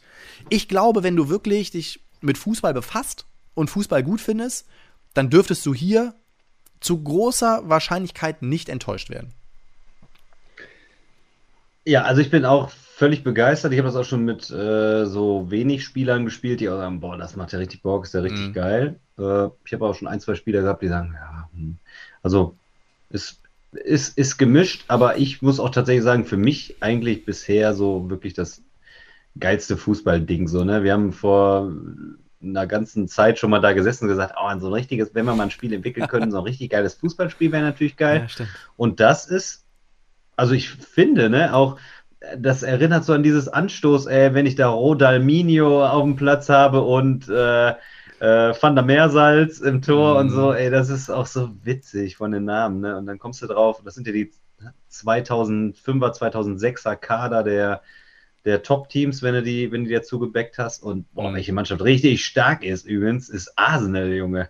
ich glaube, wenn du wirklich dich mit Fußball befasst und Fußball gut findest, dann dürftest du hier zu großer Wahrscheinlichkeit nicht enttäuscht werden. Ja, also ich bin auch völlig begeistert. Ich habe das auch schon mit äh, so wenig Spielern gespielt, die auch sagen, boah, das macht ja richtig Bock, ist ja richtig mhm. geil. Äh, ich habe auch schon ein, zwei Spieler gehabt, die sagen, ja, hm. also ist, ist, ist gemischt, aber ich muss auch tatsächlich sagen, für mich eigentlich bisher so wirklich das geilste Fußballding. So, ne? Wir haben vor einer ganzen Zeit schon mal da gesessen und gesagt, oh, so ein richtiges, wenn wir mal ein Spiel entwickeln können, so ein richtig geiles Fußballspiel wäre natürlich geil. Ja, und das ist, also ich finde, ne, auch das erinnert so an dieses Anstoß, ey, wenn ich da Rodalminio auf dem Platz habe und äh, äh, Van der Meersalz im Tor mm. und so, mhm. ey, das ist auch so witzig von den Namen, ne? Und dann kommst du drauf, das sind ja die 2005er, 2006er Kader der, der Top-Teams, wenn du die, wenn du die dazu gebackt hast. Und boah, mhm. welche Mannschaft richtig stark ist übrigens, ist Arsenal, Junge.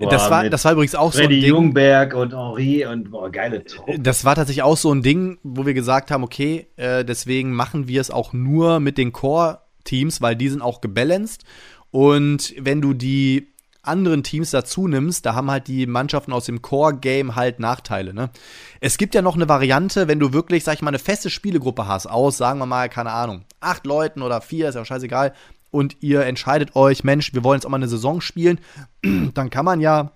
Boah, das, war, das war übrigens auch Freddy so ein Ding. Jungberg und Henri und boah, geile Truppe. Das war tatsächlich auch so ein Ding, wo wir gesagt haben, okay, äh, deswegen machen wir es auch nur mit den Core-Teams, weil die sind auch gebalanced. Und wenn du die anderen Teams dazu nimmst, da haben halt die Mannschaften aus dem Core-Game halt Nachteile. Ne? Es gibt ja noch eine Variante, wenn du wirklich, sag ich mal, eine feste Spielegruppe hast, aus, sagen wir mal, keine Ahnung, acht Leuten oder vier, ist ja auch scheißegal, und ihr entscheidet euch, Mensch, wir wollen jetzt auch mal eine Saison spielen, dann kann man ja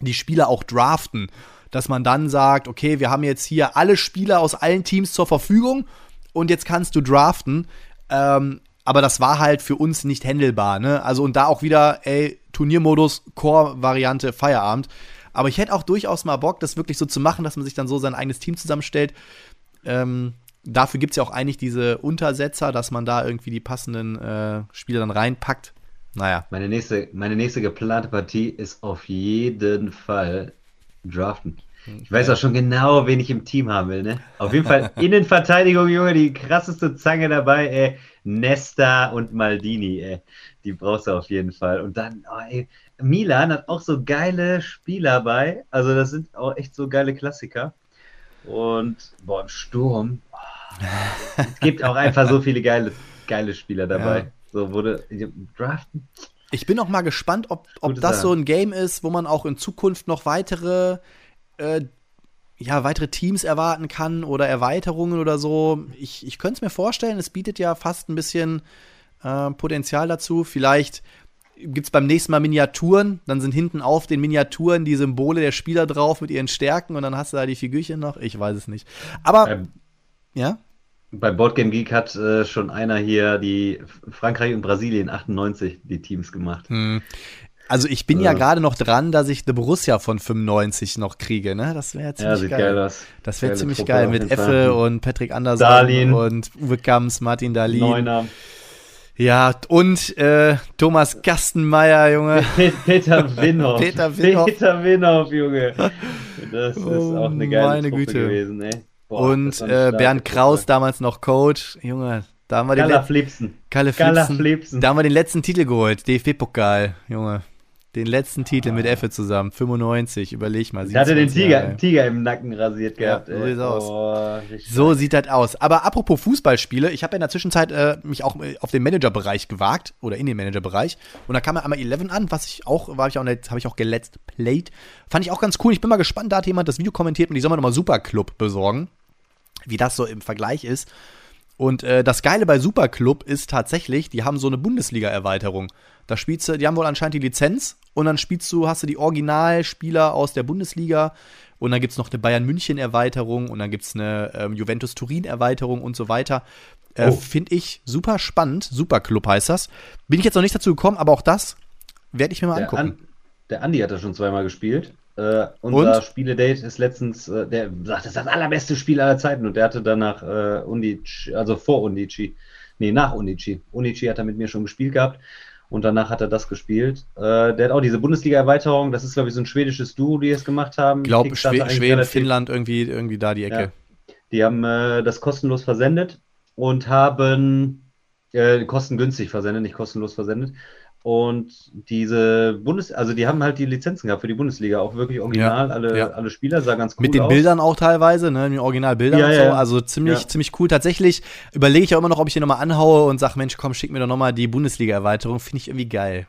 die Spieler auch draften. Dass man dann sagt, okay, wir haben jetzt hier alle Spieler aus allen Teams zur Verfügung und jetzt kannst du draften. Ähm, aber das war halt für uns nicht handelbar, ne? Also und da auch wieder, ey, Turniermodus, Core-Variante, Feierabend. Aber ich hätte auch durchaus mal Bock, das wirklich so zu machen, dass man sich dann so sein eigenes Team zusammenstellt. Ähm, dafür gibt es ja auch eigentlich diese Untersetzer, dass man da irgendwie die passenden äh, Spieler dann reinpackt. Naja. Meine nächste, meine nächste geplante Partie ist auf jeden Fall Draften. Ich weiß auch schon genau, wen ich im Team haben will, ne? Auf jeden Fall Innenverteidigung, Junge, die krasseste Zange dabei, ey. Nesta und Maldini, ey. Die brauchst du auf jeden Fall. Und dann, oh, ey, Milan hat auch so geile Spieler bei. Also, das sind auch echt so geile Klassiker. Und, boah, im Sturm, es gibt auch einfach so viele geile, geile Spieler dabei. Ja. So wurde draften. Ich bin auch mal gespannt, ob, ob das Sache. so ein Game ist, wo man auch in Zukunft noch weitere, äh, ja, weitere Teams erwarten kann oder Erweiterungen oder so. Ich, ich könnte es mir vorstellen, es bietet ja fast ein bisschen äh, Potenzial dazu. Vielleicht gibt es beim nächsten Mal Miniaturen, dann sind hinten auf den Miniaturen die Symbole der Spieler drauf mit ihren Stärken und dann hast du da die Figürchen noch. Ich weiß es nicht. Aber, Ähm, ja? Bei Boardgame Geek hat äh, schon einer hier die Frankreich und Brasilien 98 die Teams gemacht. Hm. Also ich bin ja Ja. gerade noch dran, dass ich The Borussia von 95 noch kriege, ne? Das wäre ziemlich Ja, sieht geil, aus. Das wäre ziemlich Truppe geil mit Effe und Patrick Anderson Dahlin. und Uwe Kamps, Martin Dahlin. Neuner. Ja, und äh, Thomas Gastenmeier, Junge. Peter Winhoff. Peter Winhoff. Peter Winhoff, Junge. Das ist Oh, auch eine geile Truppe Güte. gewesen, ey. Boah, und äh, Bernd. Kraus, damals noch Coach. Junge, da haben wir den, Flipsen. Kalle Flipsen. Flipsen. Da haben wir den letzten Titel geholt, DFB-Pokal, Junge. Den letzten Titel mit Effe zusammen, 95, überleg mal. Ich hatte den 27 Tiger. Tiger im Nacken rasiert Ja, gehabt. so ey. sieht's aus. Richtig So sieht das aus. Aber apropos Fußballspiele, ich habe ja in der Zwischenzeit äh, mich auch äh, auf den Managerbereich gewagt oder in den Managerbereich und da kam ja einmal 11 an, was ich auch, war ich auch, habe ich auch geletzt played. Fand ich auch ganz cool. Ich bin mal gespannt, da hat jemand das Video kommentiert und die soll man nochmal Superclub besorgen, wie das so im Vergleich ist. Und äh, das Geile bei Superclub ist tatsächlich, die haben so eine Bundesliga-Erweiterung. Da spielst du, die haben wohl anscheinend die Lizenz und dann spielst du, hast du die Originalspieler aus der Bundesliga und dann gibt es noch eine Bayern München-Erweiterung und dann gibt es eine ähm, Juventus Turin-Erweiterung und so weiter. Äh, Oh. Finde ich super spannend. Superclub heißt das. Bin ich jetzt noch nicht dazu gekommen, aber auch das werde ich mir mal Der, angucken. An, der Andi hat da schon zweimal gespielt. Äh, unser Und? Spieledate ist letztens, äh, der sagt, das ist das allerbeste Spiel aller Zeiten und der hatte danach äh, Undici, also vor Undici, nee, nach Undici. Undici hat er mit mir schon gespielt gehabt und danach hat er das gespielt. Äh, der hat auch diese Bundesliga-Erweiterung, das ist, glaube ich, so ein schwedisches Duo, die es gemacht haben. Ich glaube, Schwe Schweden, Finnland, irgendwie, irgendwie da die Ecke. Die haben äh, das kostenlos versendet und haben äh, kostengünstig versendet, nicht kostenlos versendet. Und diese Bundes, also die haben halt die Lizenzen gehabt für die Bundesliga, auch wirklich original, Ja, alle, ja. alle Spieler, sah ganz cool Mit den aus. Bildern auch teilweise, ne, mit den Originalbildern Ja, und so. Also ziemlich, ziemlich cool. Tatsächlich überlege ich auch immer noch, ob ich den nochmal anhaue und sage, Mensch, komm, schick mir doch nochmal die Bundesliga-Erweiterung. Finde ich irgendwie geil.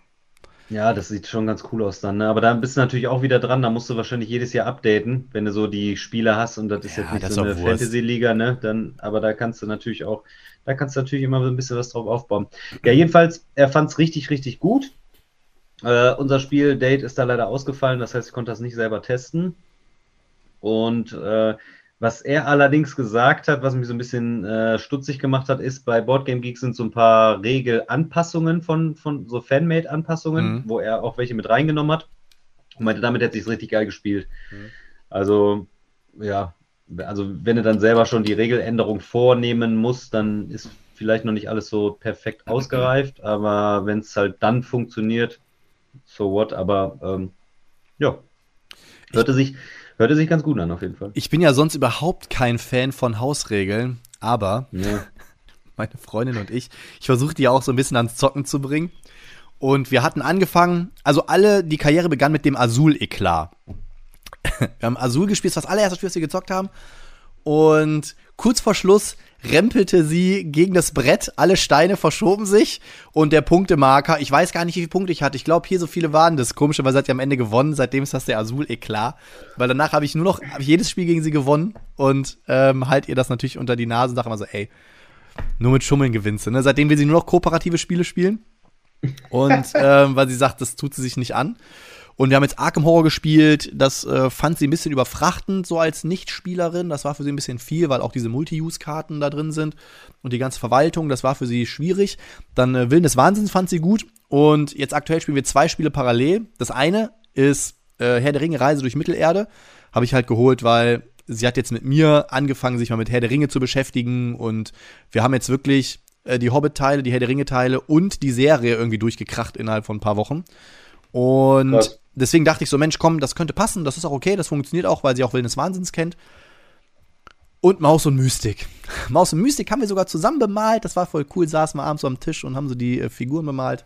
Ja, das sieht schon ganz cool aus dann, ne? Aber da bist du natürlich auch wieder dran, da musst du wahrscheinlich jedes Jahr updaten, wenn du so die Spieler hast und das ist Ja, jetzt nicht so eine. Fantasy-Liga, ne? Dann, aber da kannst du natürlich auch, da kannst du natürlich immer so ein bisschen was drauf aufbauen. Ja, jedenfalls, er fand es richtig, richtig gut. Äh, unser Spiel-Date ist da leider ausgefallen, das heißt, ich konnte das nicht selber testen. Und äh, was er allerdings gesagt hat, was mich so ein bisschen äh, stutzig gemacht hat, ist, bei Boardgame Geek sind so ein paar Regelanpassungen von, von so Fanmade-Anpassungen, Mhm. wo er auch welche mit reingenommen hat. Und meinte, damit hätte sich richtig geil gespielt. Mhm. Also, ja, also wenn du dann selber schon die Regeländerung vornehmen musst, dann ist vielleicht noch nicht alles so perfekt ausgereift, aber wenn es halt dann funktioniert, so what, aber ähm, ja, hörte sich, hörte sich ganz gut an auf jeden Fall. Ich bin ja sonst überhaupt kein Fan von Hausregeln, aber Ja. meine Freundin und ich, ich versuche die auch so ein bisschen ans Zocken zu bringen. Und wir hatten angefangen, also alle, die Karriere begann mit dem Azul-Eklat. Wir haben Azul gespielt, das war das allererste Spiel, das wir gezockt haben. Und kurz vor Schluss rempelte sie gegen das Brett, alle Steine verschoben sich und der Punktemarker, ich weiß gar nicht, wie viele Punkte ich hatte. Ich glaube, hier so viele waren das. Komischerweise hat sie am Ende gewonnen, seitdem ist das der Azul-Eklat. Weil danach habe ich nur noch, ich jedes Spiel gegen sie gewonnen und ähm, halt ihr das natürlich unter die Nase und dachte immer so, ey, nur mit Schummeln gewinnst du. Ne? Seitdem will sie nur noch kooperative Spiele spielen. Und ähm, weil sie sagt, das tut sie sich nicht an. Und wir haben jetzt Arkham Horror gespielt. Das äh, fand sie ein bisschen überfrachtend, so als Nichtspielerin. Das war für sie ein bisschen viel, weil auch diese Multi-Use-Karten da drin sind. Und die ganze Verwaltung, das war für sie schwierig. Dann äh, Willen des Wahnsinns fand sie gut. Und jetzt aktuell spielen wir zwei Spiele parallel. Das eine ist äh, Herr der Ringe Reise durch Mittelerde. Habe ich halt geholt, weil sie hat jetzt mit mir angefangen, sich mal mit Herr der Ringe zu beschäftigen. Und wir haben jetzt wirklich äh, die Hobbit-Teile, die Herr der Ringe-Teile und die Serie irgendwie durchgekracht innerhalb von ein paar Wochen. Und Krass. Deswegen dachte ich so, Mensch, komm, das könnte passen, das ist auch okay, das funktioniert auch, weil sie auch Willen des Wahnsinns kennt. Und Maus und Mystik. Maus und Mystik haben wir sogar zusammen bemalt, das war voll cool, saßen wir abends so am Tisch und haben so die äh, Figuren bemalt.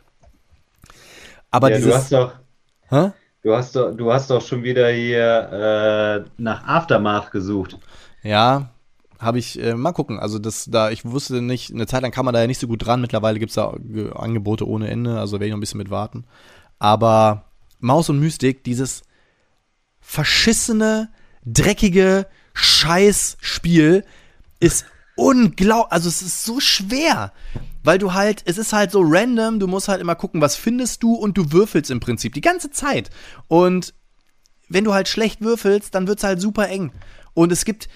Aber ja, du dieses. hast doch, Hä? du hast doch, du hast doch schon wieder hier äh, nach Aftermath gesucht. Ja, habe ich, äh, mal gucken. Also das, da, ich wusste nicht, eine Zeit lang kam man da ja nicht so gut dran. Mittlerweile gibt es da Angebote ohne Ende, also werde ich noch ein bisschen mit warten. Aber Maus und Mystik, dieses verschissene, dreckige Scheißspiel ist unglaublich, also es ist so schwer, weil du halt, es ist halt so random, du musst halt immer gucken, was findest du und du würfelst im Prinzip die ganze Zeit. Und wenn du halt schlecht würfelst, dann wird es halt super eng. Und es gibt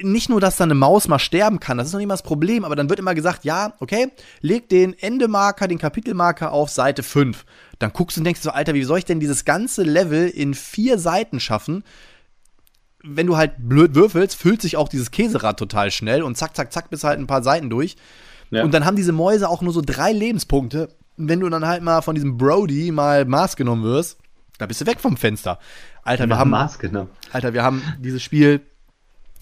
nicht nur, dass da eine Maus mal sterben kann, das ist noch nicht mal das Problem, aber dann wird immer gesagt, ja, okay, leg den Endemarker, den Kapitelmarker auf Seite 5. Dann guckst du und denkst so, Alter, wie soll ich denn dieses ganze Level in vier Seiten schaffen? Wenn du halt blöd würfelst, füllt sich auch dieses Käserad total schnell und zack, zack, zack, bis halt ein paar Seiten durch. Ja. Und dann haben diese Mäuse auch nur so drei Lebenspunkte. Wenn du dann halt mal von diesem Brody mal Maß genommen wirst, da bist du weg vom Fenster. Alter, wir haben Maß genommen. Alter, wir haben dieses Spiel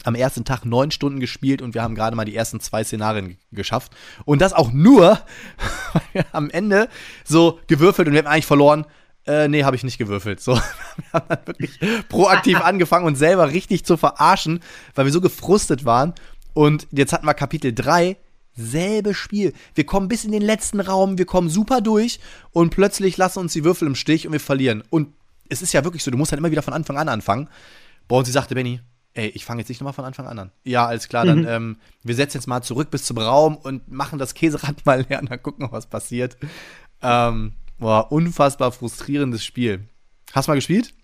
am ersten Tag neun Stunden gespielt und wir haben gerade mal die ersten zwei Szenarien geschafft. Und das auch nur, weil wir am Ende so gewürfelt und wir haben eigentlich verloren. Äh, nee, habe ich nicht gewürfelt. So, wir haben dann wirklich proaktiv angefangen, uns selber richtig zu verarschen, weil wir so gefrustet waren. Und jetzt hatten wir Kapitel 3, selbe Spiel. Wir kommen bis in den letzten Raum, wir kommen super durch und plötzlich lassen uns die Würfel im Stich und wir verlieren. Und es ist ja wirklich so, du musst halt immer wieder von Anfang an anfangen. Boah, und sie sagte, Benny, ey, ich fange jetzt nicht nochmal von Anfang an an. Ja, alles klar, dann, mhm. ähm, wir setzen jetzt mal zurück bis zum Raum und machen das Käserad mal leer und dann gucken, was passiert. Ähm, boah, unfassbar frustrierendes Spiel. Hast du mal gespielt?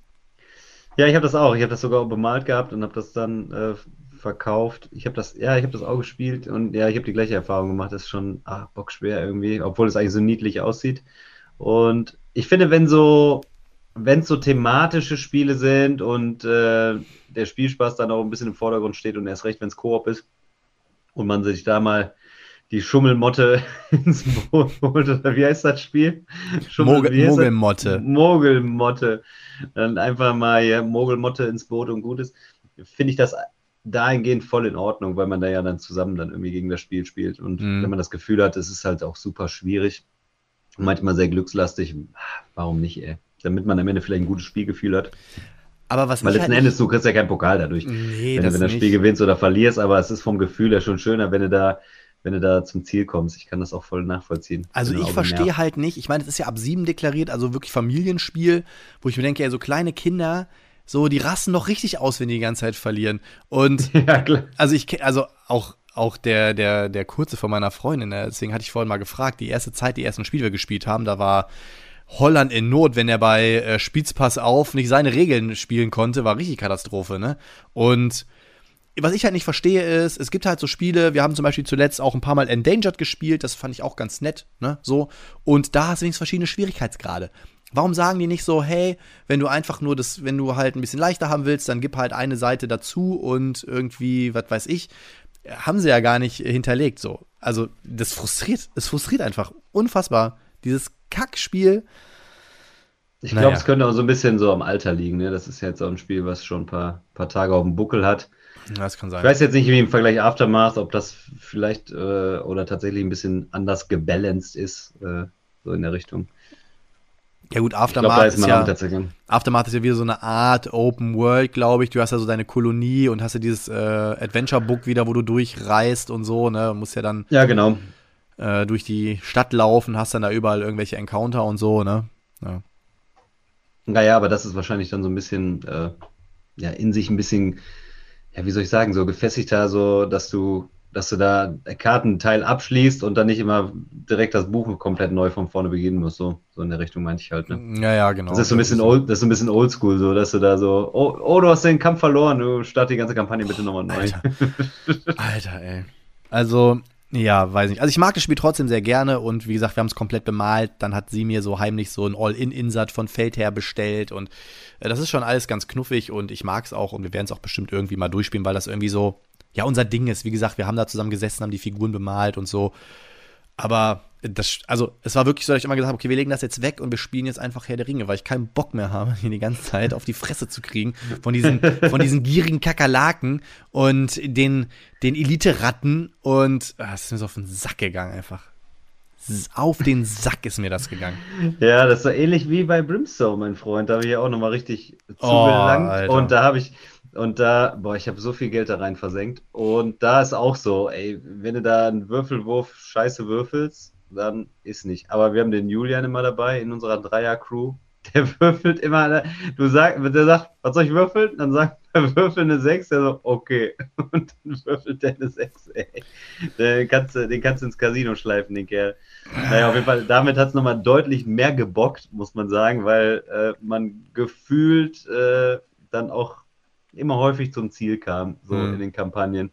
Ja, ich habe das auch. Ich habe das sogar bemalt gehabt und habe das dann äh, verkauft. Ich habe das, ja, ich habe das auch gespielt und ja, ich habe die gleiche Erfahrung gemacht. Das ist schon ah, bockschwer irgendwie, obwohl es eigentlich so niedlich aussieht. Und ich finde, wenn so wenn es so thematische Spiele sind und äh, der Spielspaß dann auch ein bisschen im Vordergrund steht und erst recht, wenn es Koop ist und man sich da mal die Schummelmotte ins Boot holt, oder wie heißt das Spiel? Schummel, Mogel, Mogelmotte. Mogelmotte. Dann einfach mal ja, Mogelmotte ins Boot und gut ist. Finde ich das dahingehend voll in Ordnung, weil man da ja dann zusammen dann irgendwie gegen das Spiel spielt. Und mhm. wenn man das Gefühl hat, es ist halt auch super schwierig und manchmal sehr glückslastig, warum nicht, ey? Damit man am Ende vielleicht ein gutes Spielgefühl hat. Aber was Weil letzten halt Endes, du kriegst ja keinen Pokal dadurch, nee, wenn, das du, wenn das Spiel gewinnst oder verlierst, aber es ist vom Gefühl ja schon schöner, wenn du da wenn du da zum Ziel kommst. Ich kann das auch voll nachvollziehen. Also ich verstehe halt nicht, ich meine, es ist ja ab sieben deklariert, also wirklich Familienspiel, wo ich mir denke, ja, so kleine Kinder, so, die rasten doch richtig aus, wenn die die ganze Zeit verlieren. Und ja, also ich also auch auch der, der, der kurze von meiner Freundin, ne, deswegen hatte ich vorhin mal gefragt, die erste Zeit, die ersten Spiele wir gespielt haben, da war Holland in Not, wenn er bei äh, Spitzpass auf nicht seine Regeln spielen konnte, war richtig Katastrophe, ne? Und was ich halt nicht verstehe ist, es gibt halt so Spiele, wir haben zum Beispiel zuletzt auch ein paar Mal Endangered gespielt, das fand ich auch ganz nett, ne, so. Und da hast du wenigstens verschiedene Schwierigkeitsgrade. Warum sagen die nicht so, hey, wenn du einfach nur das, wenn du halt ein bisschen leichter haben willst, dann gib halt eine Seite dazu und irgendwie, was weiß ich, haben sie ja gar nicht hinterlegt, so. Also, das frustriert, es frustriert einfach unfassbar. Dieses Kackspiel. Ich naja. glaube, es könnte auch so ein bisschen so am Alter liegen. Ne? Das ist jetzt auch ein Spiel, was schon ein paar, paar Tage auf dem Buckel hat. Das kann sein. Ich weiß jetzt nicht, wie im Vergleich Aftermath, ob das vielleicht äh, oder tatsächlich ein bisschen anders gebalanced ist, äh, so in der Richtung. Ja gut, Aftermath, glaub, ist, ja, Aftermath ist ja wieder so eine Art Open World, glaube ich. Du hast ja so deine Kolonie und hast ja dieses äh, Adventure Book wieder, wo du durchreist und so, ne? Du musst ja dann ja, genau äh, durch die Stadt laufen, hast dann da überall irgendwelche Encounter und so, ne? Ja. Naja, aber das ist wahrscheinlich dann so ein bisschen, äh, ja, in sich ein bisschen, ja, wie soll ich sagen, so gefestigter, so, dass du, dass du da Kartenteil abschließt und dann nicht immer direkt das Buch komplett neu von vorne beginnen musst, so, so in der Richtung meinte ich halt, ne? Ja, ja, genau. Das ist so ein bisschen old, das ist ein bisschen oldschool, so, dass du da so, oh, oh, du hast den Kampf verloren, du start die ganze Kampagne bitte nochmal neu. Alter. Alter, ey. Also, ja, weiß nicht. Also ich mag das Spiel trotzdem sehr gerne und wie gesagt, wir haben es komplett bemalt. Dann hat sie mir so heimlich so ein All-In-Insert von Feldherr bestellt und äh, das ist schon alles ganz knuffig und ich mag es auch und wir werden es auch bestimmt irgendwie mal durchspielen, weil das irgendwie so, ja, unser Ding ist. Wie gesagt, wir haben da zusammen gesessen, haben die Figuren bemalt und so. Aber das, also es war wirklich so, dass ich immer gesagt habe, okay, wir legen das jetzt weg und wir spielen jetzt einfach Herr der Ringe, weil ich keinen Bock mehr habe, hier die ganze Zeit auf die Fresse zu kriegen von diesen, von diesen gierigen Kakerlaken und den, den Elite-Ratten und ah, es ist mir so auf den Sack gegangen einfach. Auf den Sack ist mir das gegangen. Ja, das ist so ähnlich wie bei Brimstone, mein Freund. Da habe ich ja auch nochmal richtig oh, zugelangt. Oh, und da habe ich, Und da, boah, ich habe so viel Geld da rein versenkt. Und da ist auch so, ey, wenn du da einen Würfelwurf scheiße würfelst, dann ist nicht. Aber wir haben den Julian immer dabei in unserer Dreier-Crew. Der würfelt immer, du sagst, der sagt, was soll ich würfeln? Dann sagt er, würfel eine 6. Der so, okay. Und dann würfelt der eine 6, ey. Den kannst, du, den kannst du ins Casino schleifen, den Kerl. Naja, auf jeden Fall, damit hat es nochmal deutlich mehr gebockt, muss man sagen, weil äh, man gefühlt äh, dann auch immer häufig zum Ziel kam, so mhm. in den Kampagnen.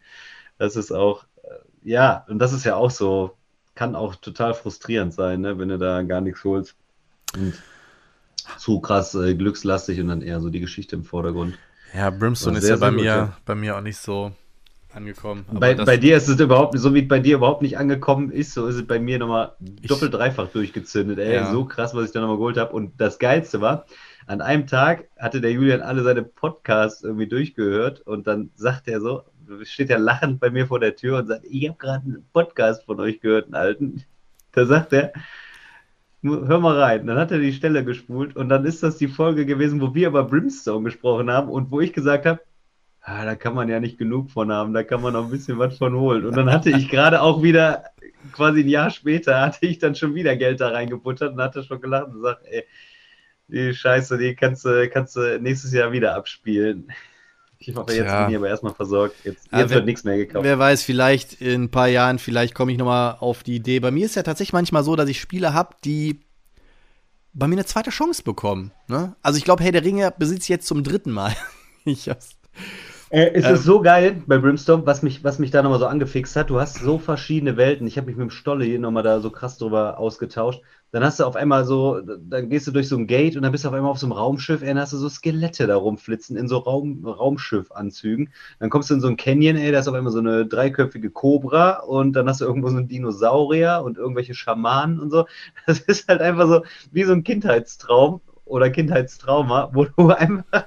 Das ist auch, äh, ja, und das ist ja auch so, kann auch total frustrierend sein, ne, wenn du da gar nichts holst. Und zu krass äh, glückslastig und dann eher so die Geschichte im Vordergrund. Ja, Brimstone ist ja bei mir, bei mir auch nicht so angekommen. Bei, bei, dir ist es überhaupt, so wie bei dir überhaupt nicht angekommen ist, so ist es bei mir nochmal doppelt dreifach durchgezündet. Ey, ja. so krass, was ich da nochmal geholt habe. Und das Geilste war, an einem Tag hatte der Julian alle seine Podcasts irgendwie durchgehört und dann sagt er so, steht er lachend bei mir vor der Tür und sagt, ich habe gerade einen Podcast von euch gehört, einen alten. Da sagt er, hör mal rein. Dann hat er die Stelle gespult und dann ist das die Folge gewesen, wo wir über Brimstone gesprochen haben und wo ich gesagt habe, ah, da kann man ja nicht genug von haben, da kann man noch ein bisschen was von holen. Und dann hatte ich gerade auch wieder, quasi ein Jahr später, hatte ich dann schon wieder Geld da reingebuttert und hatte schon gelacht und gesagt, ey, die Scheiße, die kannst du, kannst du nächstes Jahr wieder abspielen. Ich hoffe, jetzt bin ich aber erstmal versorgt. Jetzt, jetzt wer, wird nichts mehr gekauft. Wer weiß, vielleicht in ein paar Jahren, vielleicht komme ich nochmal auf die Idee. Bei mir ist ja tatsächlich manchmal so, dass ich Spiele habe, die bei mir eine zweite Chance bekommen. Ne? Also ich glaube, Herr der Ringe besitzt jetzt zum dritten Mal. ich hab's. Äh, es ähm, ist so geil bei Brimstone, was mich, was mich da nochmal so angefixt hat. Du hast so verschiedene Welten. Ich habe mich mit dem Stolle hier nochmal da so krass drüber ausgetauscht. Dann hast du auf einmal so, dann gehst du durch so ein Gate und dann bist du auf einmal auf so einem Raumschiff, ey, dann hast du so Skelette da rumflitzen in so Raum, Raumschiffanzügen. Dann kommst du in so ein Canyon, ey, da ist auf einmal so eine dreiköpfige Cobra und dann hast du irgendwo so einen Dinosaurier und irgendwelche Schamanen und so. Das ist halt einfach so wie so ein Kindheitstraum oder Kindheitstrauma, wo du einfach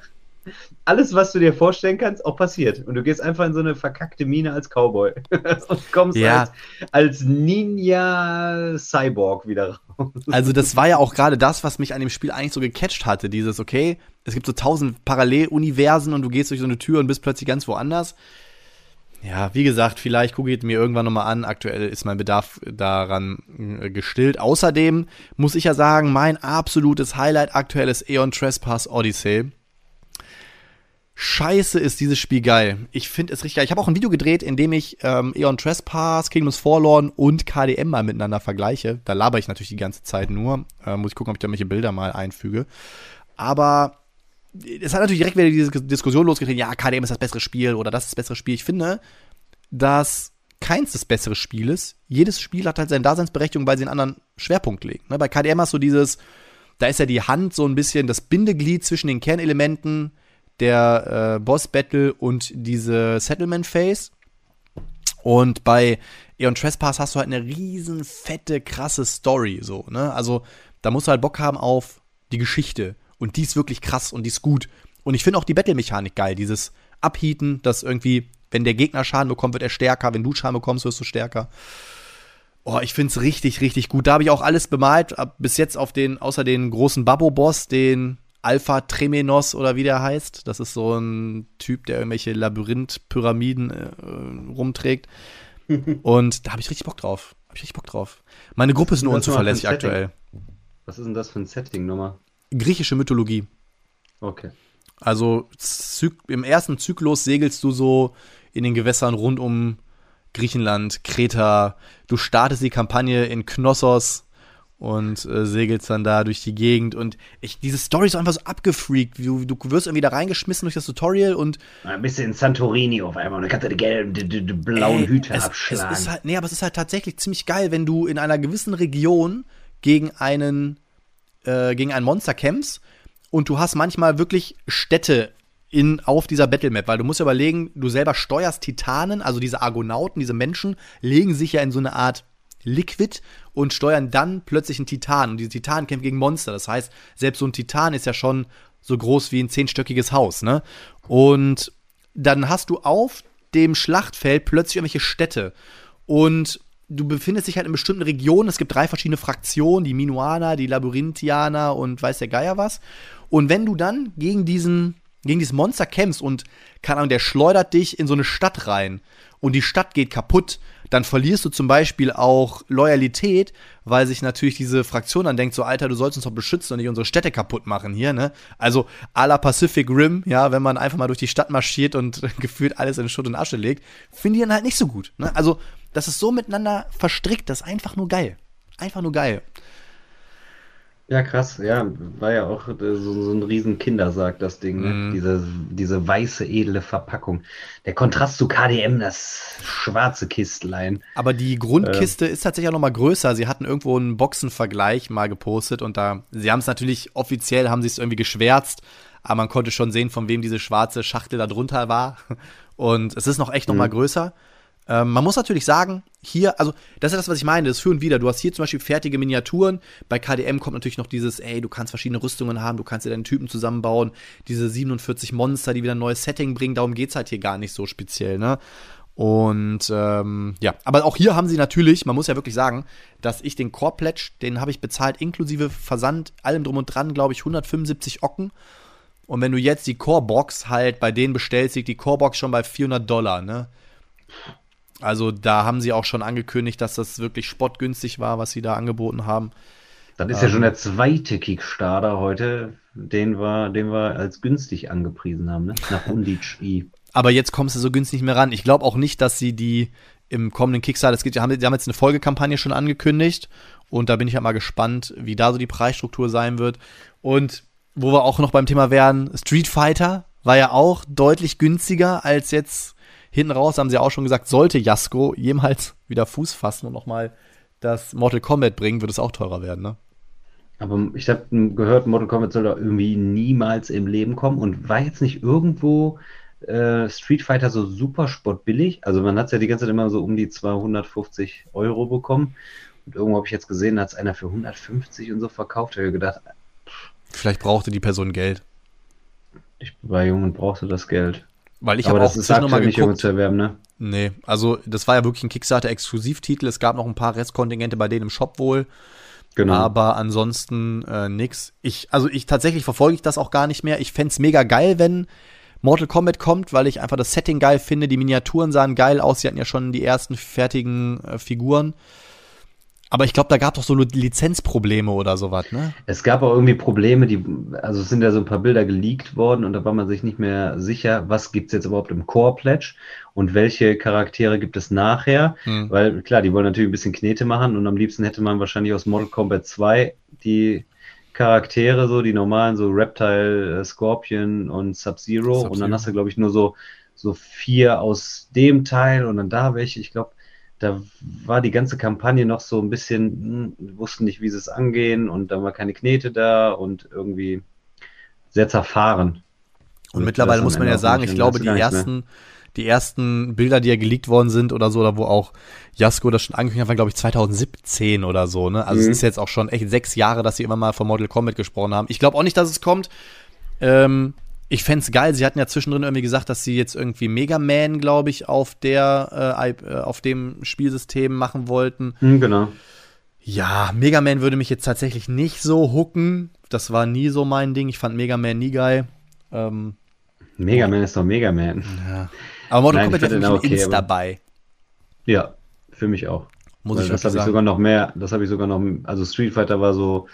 alles, was du dir vorstellen kannst, auch passiert. Und du gehst einfach in so eine verkackte Mine als Cowboy und kommst ja. als, als Ninja-Cyborg wieder raus. Also, das war ja auch gerade das, was mich an dem Spiel eigentlich so gecatcht hatte. Dieses, okay, es gibt so tausend Paralleluniversen und du gehst durch so eine Tür und bist plötzlich ganz woanders. Ja, wie gesagt, vielleicht gucke ich mir irgendwann nochmal an. Aktuell ist mein Bedarf daran äh, gestillt. Außerdem muss ich ja sagen, mein absolutes Highlight aktuell ist Eon Trespass Odyssey. Scheiße ist dieses Spiel geil. Ich finde es richtig geil. Ich habe auch ein Video gedreht, in dem ich ähm, Eon Trespass, Kingdoms Forlorn und KDM mal miteinander vergleiche. Da laber ich natürlich die ganze Zeit nur. Äh, muss ich gucken, ob ich da welche Bilder mal einfüge. Aber es hat natürlich direkt wieder diese Diskussion losgetreten, ja, KDM ist das bessere Spiel oder das ist das bessere Spiel. Ich finde, dass keins das bessere Spiel ist. Jedes Spiel hat halt seine Daseinsberechtigung, weil sie einen anderen Schwerpunkt legen. Ne? Bei KDM hast du dieses, da ist ja die Hand so ein bisschen das Bindeglied zwischen den Kernelementen der äh, Boss-Battle und diese Settlement-Phase. Und bei Eon Trespass hast du halt eine riesen fette, krasse Story, so, ne? Also, da musst du halt Bock haben auf die Geschichte. Und die ist wirklich krass und die ist gut. Und ich finde auch die Battle-Mechanik geil. Dieses Abheaten, dass irgendwie, wenn der Gegner Schaden bekommt, wird er stärker. Wenn du Schaden bekommst, wirst du stärker. Oh, ich finde es richtig, richtig gut. Da habe ich auch alles bemalt. Bis jetzt auf den, außer den großen Babbo-Boss, den Alpha Tremenos oder wie der heißt. Das ist so ein Typ, der irgendwelche Labyrinth-Pyramiden äh, rumträgt. Und da habe ich richtig Bock drauf. Habe ich richtig Bock drauf. Meine Gruppe ist nur unzuverlässig aktuell. Was ist denn das für ein Setting nochmal? Griechische Mythologie. Okay. Also im ersten Zyklus segelst du so in den Gewässern rund um Griechenland, Kreta. Du startest die Kampagne in Knossos und äh, segelst dann da durch die Gegend und ich, diese Story ist einfach so abgefreakt. Du, du wirst irgendwie da reingeschmissen durch das Tutorial und. Ein bisschen in Santorini auf einmal und dann kannst du die gelben, die, die, die blauen ey, Hüte es, abschlagen. Es ist halt, nee, aber es ist halt tatsächlich ziemlich geil, wenn du in einer gewissen Region gegen einen, äh, gegen ein Monster kämpfst und du hast manchmal wirklich Städte in, auf dieser Battlemap, weil du musst ja überlegen, du selber steuerst Titanen, also diese Argonauten, diese Menschen, legen sich ja in so eine Art Liquid und steuern dann plötzlich einen Titan. Und diese Titan kämpfen gegen Monster. Das heißt, selbst so ein Titan ist ja schon so groß wie ein zehnstöckiges Haus, ne? Und dann hast du auf dem Schlachtfeld plötzlich irgendwelche Städte. Und du befindest dich halt in bestimmten Regionen. Es gibt drei verschiedene Fraktionen, die Minuaner, die Labyrinthianer und weiß der Geier was. Und wenn du dann gegen diesen gegen dieses Monster kämpfst und, keine Ahnung, der schleudert dich in so eine Stadt rein und die Stadt geht kaputt, dann verlierst du zum Beispiel auch Loyalität, weil sich natürlich diese Fraktion dann denkt, so Alter, du sollst uns doch beschützen und nicht unsere Städte kaputt machen hier, ne? Also à la Pacific Rim, ja, wenn man einfach mal durch die Stadt marschiert und gefühlt alles in Schutt und Asche legt, finde ich dann halt nicht so gut, ne? Also, das ist so miteinander verstrickt, das ist einfach nur geil. Einfach nur geil. Ja, krass, ja, war ja auch äh, so, so ein riesen Kindersarg, das Ding, ne? Mhm. Diese, diese weiße, edle Verpackung. Der Kontrast zu KDM, das schwarze Kistlein. Aber die Grundkiste ist tatsächlich auch noch mal größer. Sie hatten irgendwo einen Boxenvergleich mal gepostet und da, sie haben es natürlich offiziell, haben sie es irgendwie geschwärzt, aber man konnte schon sehen, von wem diese schwarze Schachtel da drunter war. Und es ist noch echt noch mal Mhm. größer. Ähm, man muss natürlich sagen, hier, also das ist das, was ich meine, das führen wieder. Du hast hier zum Beispiel fertige Miniaturen. Bei KDM kommt natürlich noch dieses, ey, du kannst verschiedene Rüstungen haben, du kannst dir deinen Typen zusammenbauen. Diese 47 Monster, die wieder ein neues Setting bringen, darum geht's halt hier gar nicht so speziell, ne? Und ähm, ja, aber auch hier haben sie natürlich, man muss ja wirklich sagen, dass ich den Core Pledge, den habe ich bezahlt, inklusive Versand, allem drum und dran, glaube ich, 175 Ocken. Und wenn du jetzt die Core Box halt bei denen bestellst, liegt die Core Box schon bei 400 Dollar, ne? Also da haben sie auch schon angekündigt, dass das wirklich spottgünstig war, was sie da angeboten haben. Das ist ja Ähm. schon der zweite Kickstarter heute, den wir, den wir als günstig angepriesen haben, ne? Nach Undici. Aber jetzt kommst du so günstig nicht mehr ran. Ich glaube auch nicht, dass sie die im kommenden Kickstarter, es die haben, die haben jetzt eine Folgekampagne schon angekündigt und da bin ich ja mal gespannt, wie da so die Preisstruktur sein wird. Und wo wir auch noch beim Thema wären, Street Fighter war ja auch deutlich günstiger als jetzt hinten raus, haben sie auch schon gesagt, sollte Jasko jemals wieder Fuß fassen und nochmal das Mortal Kombat bringen, wird es auch teurer werden, ne? Aber ich habe gehört, Mortal Kombat soll da irgendwie niemals im Leben kommen und war jetzt nicht irgendwo äh, Street Fighter so super spottbillig? Also man hat es ja die ganze Zeit immer so um die 250 Euro bekommen. Und irgendwo habe ich jetzt gesehen, da hat es einer für 150 und so verkauft. Da habe ich gedacht, Vielleicht brauchte die Person Geld. ich war jung und brauchte das Geld. Weil ich Aber habe auch das ist inzwischen noch mal aktuell nicht geguckt. zu erwerben, ne? Nee, also das war ja wirklich ein Kickstarter-Exklusivtitel. Es gab noch ein paar Restkontingente bei denen im Shop wohl, Genau. aber ansonsten äh, nix. Ich, also ich tatsächlich verfolge ich das auch gar nicht mehr. Ich fänd's mega geil, wenn Mortal Kombat kommt, weil ich einfach das Setting geil finde. Die Miniaturen sahen geil aus. Sie hatten ja schon die ersten fertigen äh, Figuren. Aber ich glaube, da gab doch so Lizenzprobleme oder sowas, ne? Es gab auch irgendwie Probleme, die, also es sind ja so ein paar Bilder geleakt worden und da war man sich nicht mehr sicher, was gibt's jetzt überhaupt im Core Pledge und welche Charaktere gibt es nachher. Hm. Weil klar, die wollen natürlich ein bisschen Knete machen und am liebsten hätte man wahrscheinlich aus Mortal Kombat 2 die Charaktere, so die normalen, so Reptile, äh, Scorpion und Sub-Zero. Sub-Zero. Und dann hast du, glaube ich, nur so, so vier aus dem Teil und dann da welche. Ich glaube, da war die ganze Kampagne noch so ein bisschen, hm, wussten nicht, wie sie es angehen und dann war keine Knete da und irgendwie sehr zerfahren. Und Wird mittlerweile muss man ja sagen, ich glaube, die ersten, die ersten Bilder, die ja geleakt worden sind oder so, oder wo auch Jasko das schon angekündigt hat, waren, glaube ich, 2017 oder so, ne? Also Mhm. es ist jetzt auch schon echt sechs Jahre, dass sie immer mal von Mortal Kombat gesprochen haben. Ich glaube auch nicht, dass es kommt. Ähm, ich fänd's geil. Sie hatten ja zwischendrin irgendwie gesagt, dass sie jetzt irgendwie Mega Man, glaube ich, auf der, äh, äh, auf dem Spielsystem machen wollten. Hm, genau. Ja, Mega Man würde mich jetzt tatsächlich nicht so hooken. Das war nie so mein Ding. Ich fand Mega Man nie geil. Ähm, Mega Man ist doch Mega Man. ja. Aber Mortal Kombat wäre für mich okay, Ins aber- dabei. Ja, für mich auch. Muss Weil ich das habe ich sogar noch mehr, das habe ich sogar noch, also Street Fighter war so,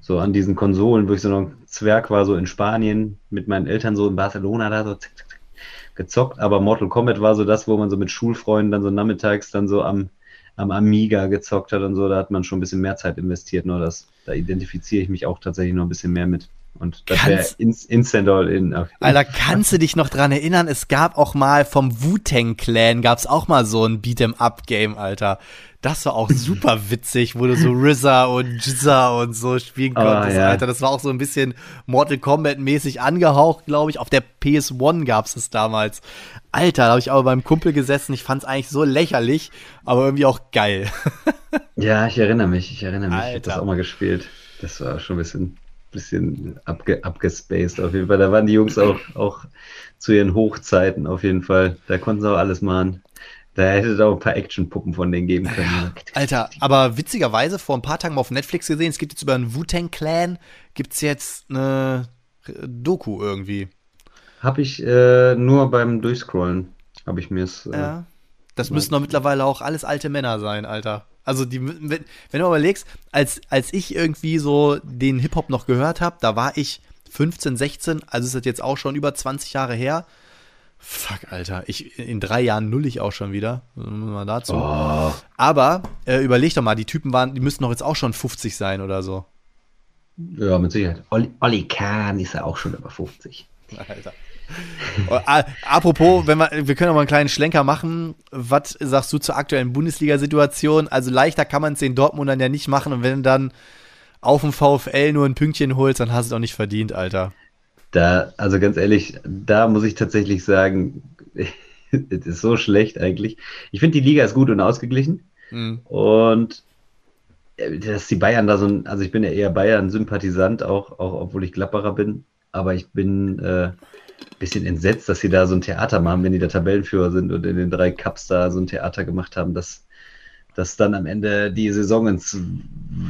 so an diesen Konsolen, wo ich so noch ein Zwerg war, so in Spanien mit meinen Eltern so in Barcelona da so gezockt, aber Mortal Kombat war so das, wo man so mit Schulfreunden dann so nachmittags dann so am, am Amiga gezockt hat und so, da hat man schon ein bisschen mehr Zeit investiert, nur das, da identifiziere ich mich auch tatsächlich noch ein bisschen mehr mit. Und das wäre Kannst- ins, Instant All-In. Alter, kannst du dich noch dran erinnern? Es gab auch mal vom Wu-Tang Clan gab's auch mal so ein Beat'em-up-Game, Alter. Das war auch super witzig, wo du so RZA und Jizza und so spielen Ah, konntest, ja. Alter. Das war auch so ein bisschen Mortal Kombat-mäßig angehaucht, glaube ich. Auf der PS1 gab's es damals. Alter, da habe ich aber beim Kumpel gesessen. Ich fand's eigentlich so lächerlich, aber irgendwie auch geil. Ja, ich erinnere mich, ich erinnere mich. Ich habe Alter. das auch mal gespielt. Das war schon ein bisschen, bisschen abge, abgespaced auf jeden Fall. Da waren die Jungs auch, auch zu ihren Hochzeiten auf jeden Fall. Da konnten sie auch alles machen. Da hätte es auch ein paar Actionpuppen von denen geben können. Alter, aber witzigerweise vor ein paar Tagen mal auf Netflix gesehen, es gibt jetzt über einen Wu-Tang Clan, gibt's jetzt eine Doku irgendwie. Habe ich äh, nur beim Durchscrollen, habe ich mir es. Äh, ja. Das müssen doch mittlerweile auch alles alte Männer sein, Alter. Also die, wenn, wenn du mal überlegst, als, als ich irgendwie so den Hip-Hop noch gehört habe, da war ich 15, 16, also ist das jetzt auch schon über 20 Jahre her. Fuck, Alter. Ich, in drei Jahren null ich auch schon wieder. Mal dazu. Oh. Aber äh, überleg doch mal, die Typen waren, die müssten doch jetzt auch schon 50 sein oder so. Ja, mit Sicherheit. Olli, Olli Kahn ist ja auch schon über 50. Alter. Oh, apropos, wenn wir, wir können noch mal einen kleinen Schlenker machen. Was sagst du zur aktuellen Bundesliga-Situation? Also leichter kann man es den Dortmundern ja nicht machen und wenn du dann auf dem VfL nur ein Pünktchen holst, dann hast du es auch nicht verdient, Alter. Da, also ganz ehrlich, da muss ich tatsächlich sagen, es ist so schlecht eigentlich. Ich finde, die Liga ist gut und ausgeglichen. Mhm. Und äh, dass die Bayern da so ein, also ich bin ja eher Bayern-Sympathisant, auch, auch obwohl ich Klapperer bin. Aber ich bin äh, bisschen entsetzt, dass sie da so ein Theater machen, wenn die da Tabellenführer sind und in den drei Cups da so ein Theater gemacht haben, dass, dass dann am Ende die Saison ins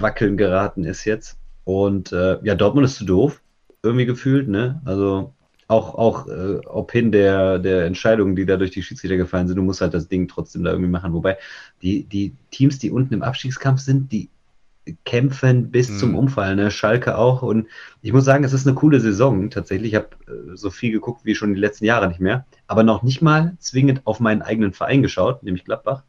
Wackeln geraten ist jetzt. Und äh, ja, Dortmund ist zu doof irgendwie gefühlt, ne? Also auch, auch äh, ob hin der, der Entscheidungen, die da durch die Schiedsrichter gefallen sind, du musst halt das Ding trotzdem da irgendwie machen. Wobei die, die Teams, die unten im Abstiegskampf sind, die kämpfen bis mhm. zum Umfallen, ne? Schalke auch. Und ich muss sagen, es ist eine coole Saison tatsächlich. Ich habe äh, so viel geguckt wie schon die letzten Jahre nicht mehr, aber noch nicht mal zwingend auf meinen eigenen Verein geschaut, nämlich Gladbach,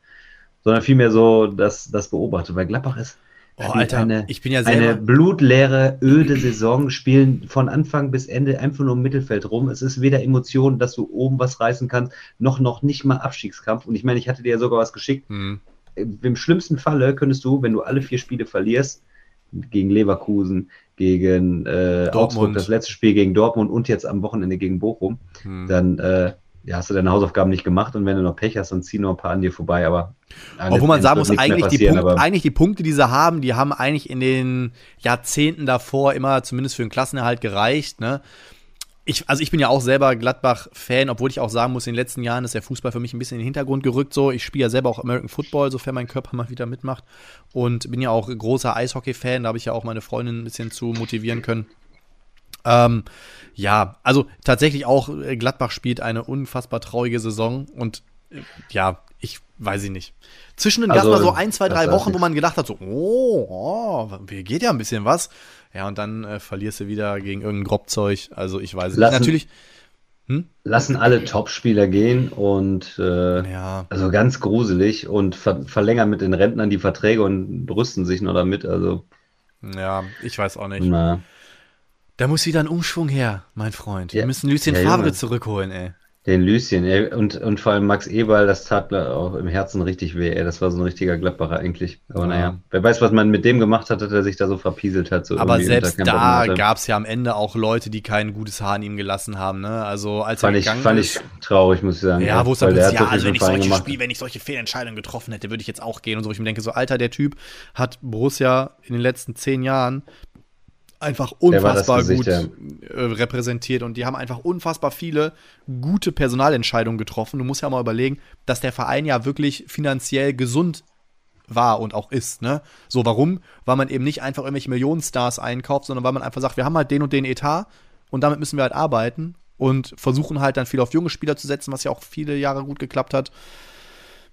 sondern vielmehr so das, das beobachtet, weil Gladbach ist Oh, Alter, eine, ich bin ja selber. Eine blutleere, öde Saison, spielen von Anfang bis Ende einfach nur im Mittelfeld rum. Es ist weder Emotion, dass du oben was reißen kannst, noch noch nicht mal Abstiegskampf. Und ich meine, ich hatte dir ja sogar was geschickt. Hm. Im schlimmsten Falle könntest du, wenn du alle vier Spiele verlierst, gegen Leverkusen, gegen äh, Augsburg, das letzte Spiel gegen Dortmund und jetzt am Wochenende gegen Bochum, hm. dann äh, ja, hast du deine Hausaufgaben nicht gemacht und wenn du noch Pech hast, dann ziehen noch ein paar an dir vorbei, aber. Obwohl man sagen muss, eigentlich die, Punkt, eigentlich die Punkte, die sie haben, die haben eigentlich in den Jahrzehnten davor immer zumindest für den Klassenerhalt gereicht, ne? Ich, also ich bin ja auch selber Gladbach-Fan, obwohl ich auch sagen muss, in den letzten Jahren ist der Fußball für mich ein bisschen in den Hintergrund gerückt. So, ich spiele ja selber auch American Football, sofern mein Körper mal wieder mitmacht. Und bin ja auch großer Eishockey-Fan, da habe ich ja auch meine Freundin ein bisschen zu motivieren können. Ähm, ja, also tatsächlich auch äh, Gladbach spielt eine unfassbar traurige Saison und äh, ja, ich weiß ich nicht. Zwischen den also, gab es mal so ein, zwei, drei Wochen, wo man gedacht hat, so, oh, oh, geht ja ein bisschen was. Ja, und dann äh, verlierst du wieder gegen irgendein Grobzeug. Also ich weiß lassen, nicht. Natürlich. Hm? Lassen alle Topspieler gehen und äh, ja. also ganz gruselig und ver verlängern mit den Rentnern die Verträge und brüsten sich noch damit. Also ja, ich weiß auch nicht. Na. Da muss wieder ein Umschwung her, mein Freund. Wir müssen Lucien ja, Favre zurückholen, ey. Den Lucien, ey. Und, und vor allem Max Eberl, das tat auch im Herzen richtig weh, ey. Das war so ein richtiger Gladbacher eigentlich. Aber ja. naja, wer weiß, was man mit dem gemacht hat, dass er sich da so verpieselt hat. So Aber selbst da gab es ja am Ende auch Leute, die kein gutes Haar an ihm gelassen haben, ne? Also als fand er gegangen ich, fand ist, ich traurig, muss ich sagen. Ja, wo es dann ja, also wenn ich, solche Spiel, wenn ich solche Fehlentscheidungen getroffen hätte, würde ich jetzt auch gehen und so. Ich mir denke, so, Alter, der Typ hat Borussia in den letzten zehn Jahren einfach unfassbar gut. Äh, repräsentiert und die haben einfach unfassbar viele gute Personalentscheidungen getroffen. Du musst ja mal überlegen, dass der Verein ja wirklich finanziell gesund war und auch ist, ne? So, warum? Weil man eben nicht einfach irgendwelche Millionenstars einkauft, sondern weil man einfach sagt, wir haben halt den und den Etat und damit müssen wir halt arbeiten und versuchen halt dann viel auf junge Spieler zu setzen, was ja auch viele Jahre gut geklappt hat.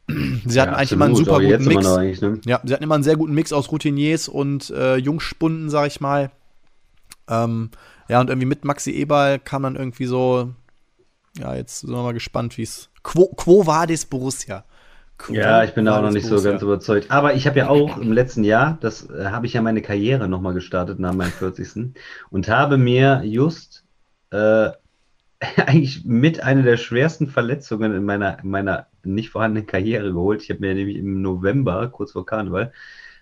Sie hatten ja, eigentlich immer einen super guten Mix. Ne? Ja, sie hatten immer einen sehr guten Mix aus Routiniers und äh, Jungspunden, sag ich mal. Ähm, ja, und irgendwie mit Maxi Eberl kam dann irgendwie so, ja, jetzt sind wir mal gespannt, wie es. Quo, Quo Vadis Borussia. Quo ja, ich bin da auch noch nicht Borussia. so ganz überzeugt. Aber ich habe ja auch im letzten Jahr, das äh, habe ich ja meine Karriere nochmal gestartet nach meinem 40. und habe mir just äh, eigentlich mit einer der schwersten Verletzungen in meiner, in meiner nicht vorhandenen Karriere geholt. Ich habe mir nämlich im November, kurz vor Karneval,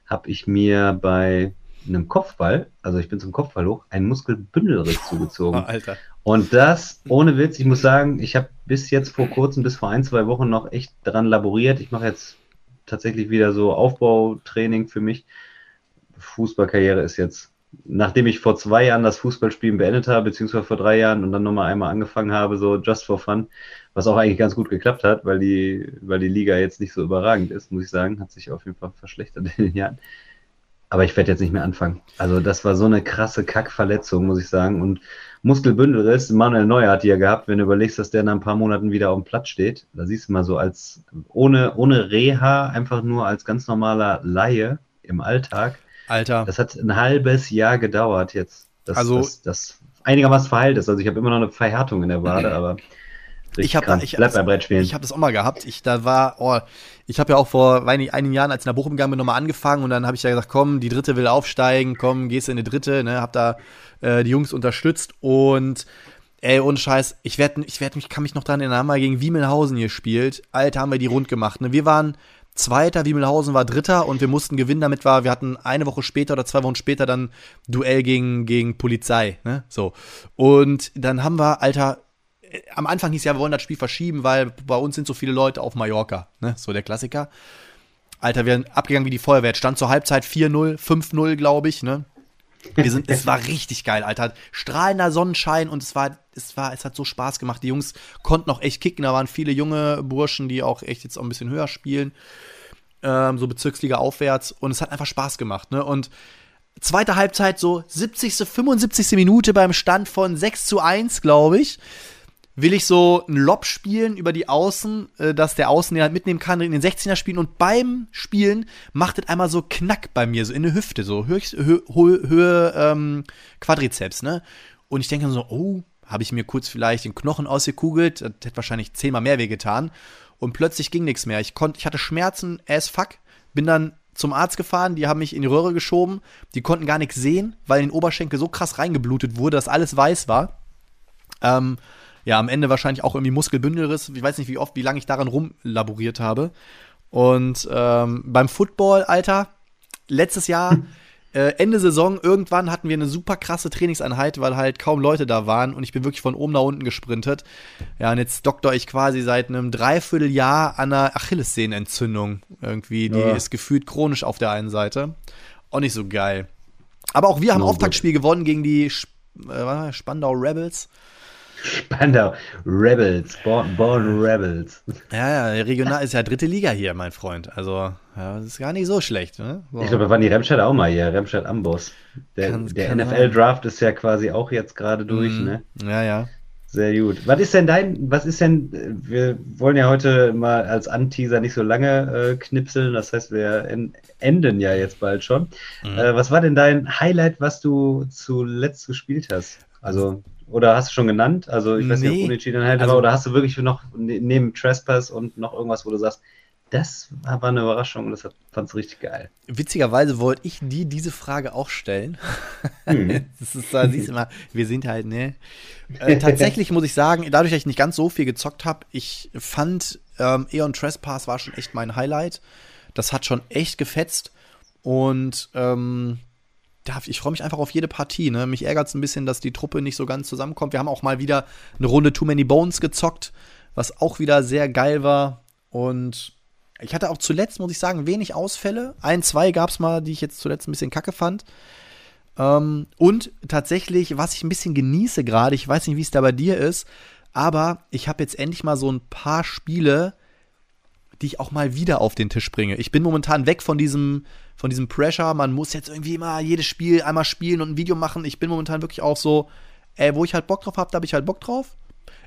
habe ich mir bei einem Kopfball, also ich bin zum Kopfball hoch, einen Muskelbündelriss zugezogen. Oh, Alter. Und das, ohne Witz, ich muss sagen, ich habe bis jetzt vor kurzem, bis vor ein, zwei Wochen noch echt dran laboriert. Ich mache jetzt tatsächlich wieder so Aufbautraining für mich. Fußballkarriere ist jetzt, nachdem ich vor zwei Jahren das Fußballspielen beendet habe, beziehungsweise vor drei Jahren und dann nochmal einmal angefangen habe, so just for fun, was auch eigentlich ganz gut geklappt hat, weil die, weil die Liga jetzt nicht so überragend ist, muss ich sagen, hat sich auf jeden Fall verschlechtert in den Jahren Aber ich werde jetzt nicht mehr anfangen. Also das war so eine krasse Kackverletzung, muss ich sagen. Und Muskelbündelriss, Manuel Neuer hat die ja gehabt, wenn du überlegst, dass der in ein paar Monaten wieder auf dem Platz steht. Da siehst du mal so als, ohne, ohne Reha, einfach nur als ganz normaler Laie im Alltag. Alter. Das hat ein halbes Jahr gedauert jetzt, dass Also- das, das einigermaßen verheilt ist. Also ich habe immer noch eine Verhärtung in der Wade, aber Ich hab da- ich- Bleib Brettspielen. Ich habe das auch mal gehabt. Ich da war, oh, ich habe ja auch vor nicht, einigen Jahren, als ich nach Bochum gegangen bin, nochmal angefangen und dann habe ich ja gesagt, komm, die dritte will aufsteigen, komm, gehst in die dritte, ne, hab da äh, die Jungs unterstützt und ey, ohne Scheiß, ich werde, ich werde mich, kann mich noch dran erinnern, haben wir gegen Wiemelhausen gespielt. Alter, haben wir die rund gemacht. Ne? Wir waren Zweiter, Wiemelhausen war Dritter und wir mussten gewinnen, damit wir, wir hatten eine Woche später oder zwei Wochen später dann Duell gegen, gegen Polizei, ne, so. Und dann haben wir, Alter, am Anfang hieß ja, wir wollen das Spiel verschieben, weil bei uns sind so viele Leute auf Mallorca, ne, so der Klassiker. Alter, wir sind abgegangen wie die Feuerwehr. Stand zur Halbzeit 4-0, 5-0, glaube ich, ne. Wir sind, es war richtig geil, Alter. Strahlender Sonnenschein und es war, es war, es hat so Spaß gemacht. Die Jungs konnten auch echt kicken. Da waren viele junge Burschen, die auch echt jetzt auch ein bisschen höher spielen. Ähm, so Bezirksliga aufwärts. Und es hat einfach Spaß gemacht, ne? Und zweite Halbzeit, so 70., 75. Minute beim Stand von 6 zu 1, glaube ich will ich so ein Lob spielen über die Außen, äh, dass der Außen den halt mitnehmen kann, in den 16er spielen und beim Spielen macht es einmal so Knack bei mir, so in der Hüfte, so Höchst, Hö, Höhe, Höhe ähm, Quadrizeps, ne? Und ich denke so, oh, habe ich mir kurz vielleicht den Knochen ausgekugelt, das hätte wahrscheinlich zehnmal mehr wehgetan. Und plötzlich ging nichts mehr. Ich konnte, ich hatte Schmerzen as fuck, bin dann zum Arzt gefahren, die haben mich in die Röhre geschoben, die konnten gar nichts sehen, weil in den Oberschenkel so krass reingeblutet wurde, dass alles weiß war. Ähm, ja, am Ende wahrscheinlich auch irgendwie Muskelbündelriss. Ich weiß nicht, wie oft, wie lange ich daran rumlaboriert habe. Und ähm, beim Football, Alter, letztes Jahr, äh, Ende Saison, irgendwann hatten wir eine super krasse Trainingseinheit, weil halt kaum Leute da waren und ich bin wirklich von oben nach unten gesprintet. Ja, und jetzt doktor ich quasi seit einem Dreivierteljahr an einer Achillessehnenentzündung. Irgendwie, die Ja. ist gefühlt chronisch auf der einen Seite. Auch nicht so geil. Aber auch wir haben No Auftaktspiel gewonnen gegen die Sp äh? Spandau Rebels. Spandau. Rebels. Born, Born Rebels. Ja, ja, regional ist ja dritte Liga hier, mein Freund. Also, ja, das ist gar nicht so schlecht. Ne? So. Ich glaube, da waren die Remscheid auch mal hier. Remscheid Amboss. Der, der NFL-Draft ist ja quasi auch jetzt gerade durch, Mhm. ne? Ja, ja. Sehr gut. Was ist denn dein, was ist denn, wir wollen ja heute mal als Anteaser nicht so lange äh, knipseln, das heißt, wir en enden ja jetzt bald schon. Mhm. Äh, was war denn dein Highlight, was du zuletzt gespielt hast? Also, oder hast du schon genannt? Also, ich weiß nicht, Nee. ob Unentschieden Highlight Also- war, oder hast du wirklich noch ne- neben Trespass und noch irgendwas, wo du sagst, das war eine Überraschung und das fand's richtig geil. Witzigerweise wollte ich dir diese Frage auch stellen. Mhm. Das ist, da siehst du mal, wir sind halt, ne? Äh, tatsächlich muss ich sagen, dadurch, dass ich nicht ganz so viel gezockt habe, ich fand ähm, Eon Trespass war schon echt mein Highlight. Das hat schon echt gefetzt. Und ähm, ich freue mich einfach auf jede Partie. Ne? Mich ärgert es ein bisschen, dass die Truppe nicht so ganz zusammenkommt. Wir haben auch mal wieder eine Runde Too Many Bones gezockt, was auch wieder sehr geil war. Und ich hatte auch zuletzt, muss ich sagen, wenig Ausfälle. Ein, zwei gab es mal, die ich jetzt zuletzt ein bisschen kacke fand. Ähm, und tatsächlich, was ich ein bisschen genieße gerade, ich weiß nicht, wie es da bei dir ist, aber ich habe jetzt endlich mal so ein paar Spiele, die ich auch mal wieder auf den Tisch bringe. Ich bin momentan weg von diesem, von diesem Pressure, man muss jetzt irgendwie immer jedes Spiel einmal spielen und ein Video machen. Ich bin momentan wirklich auch so, ey, wo ich halt Bock drauf habe, da habe ich halt Bock drauf.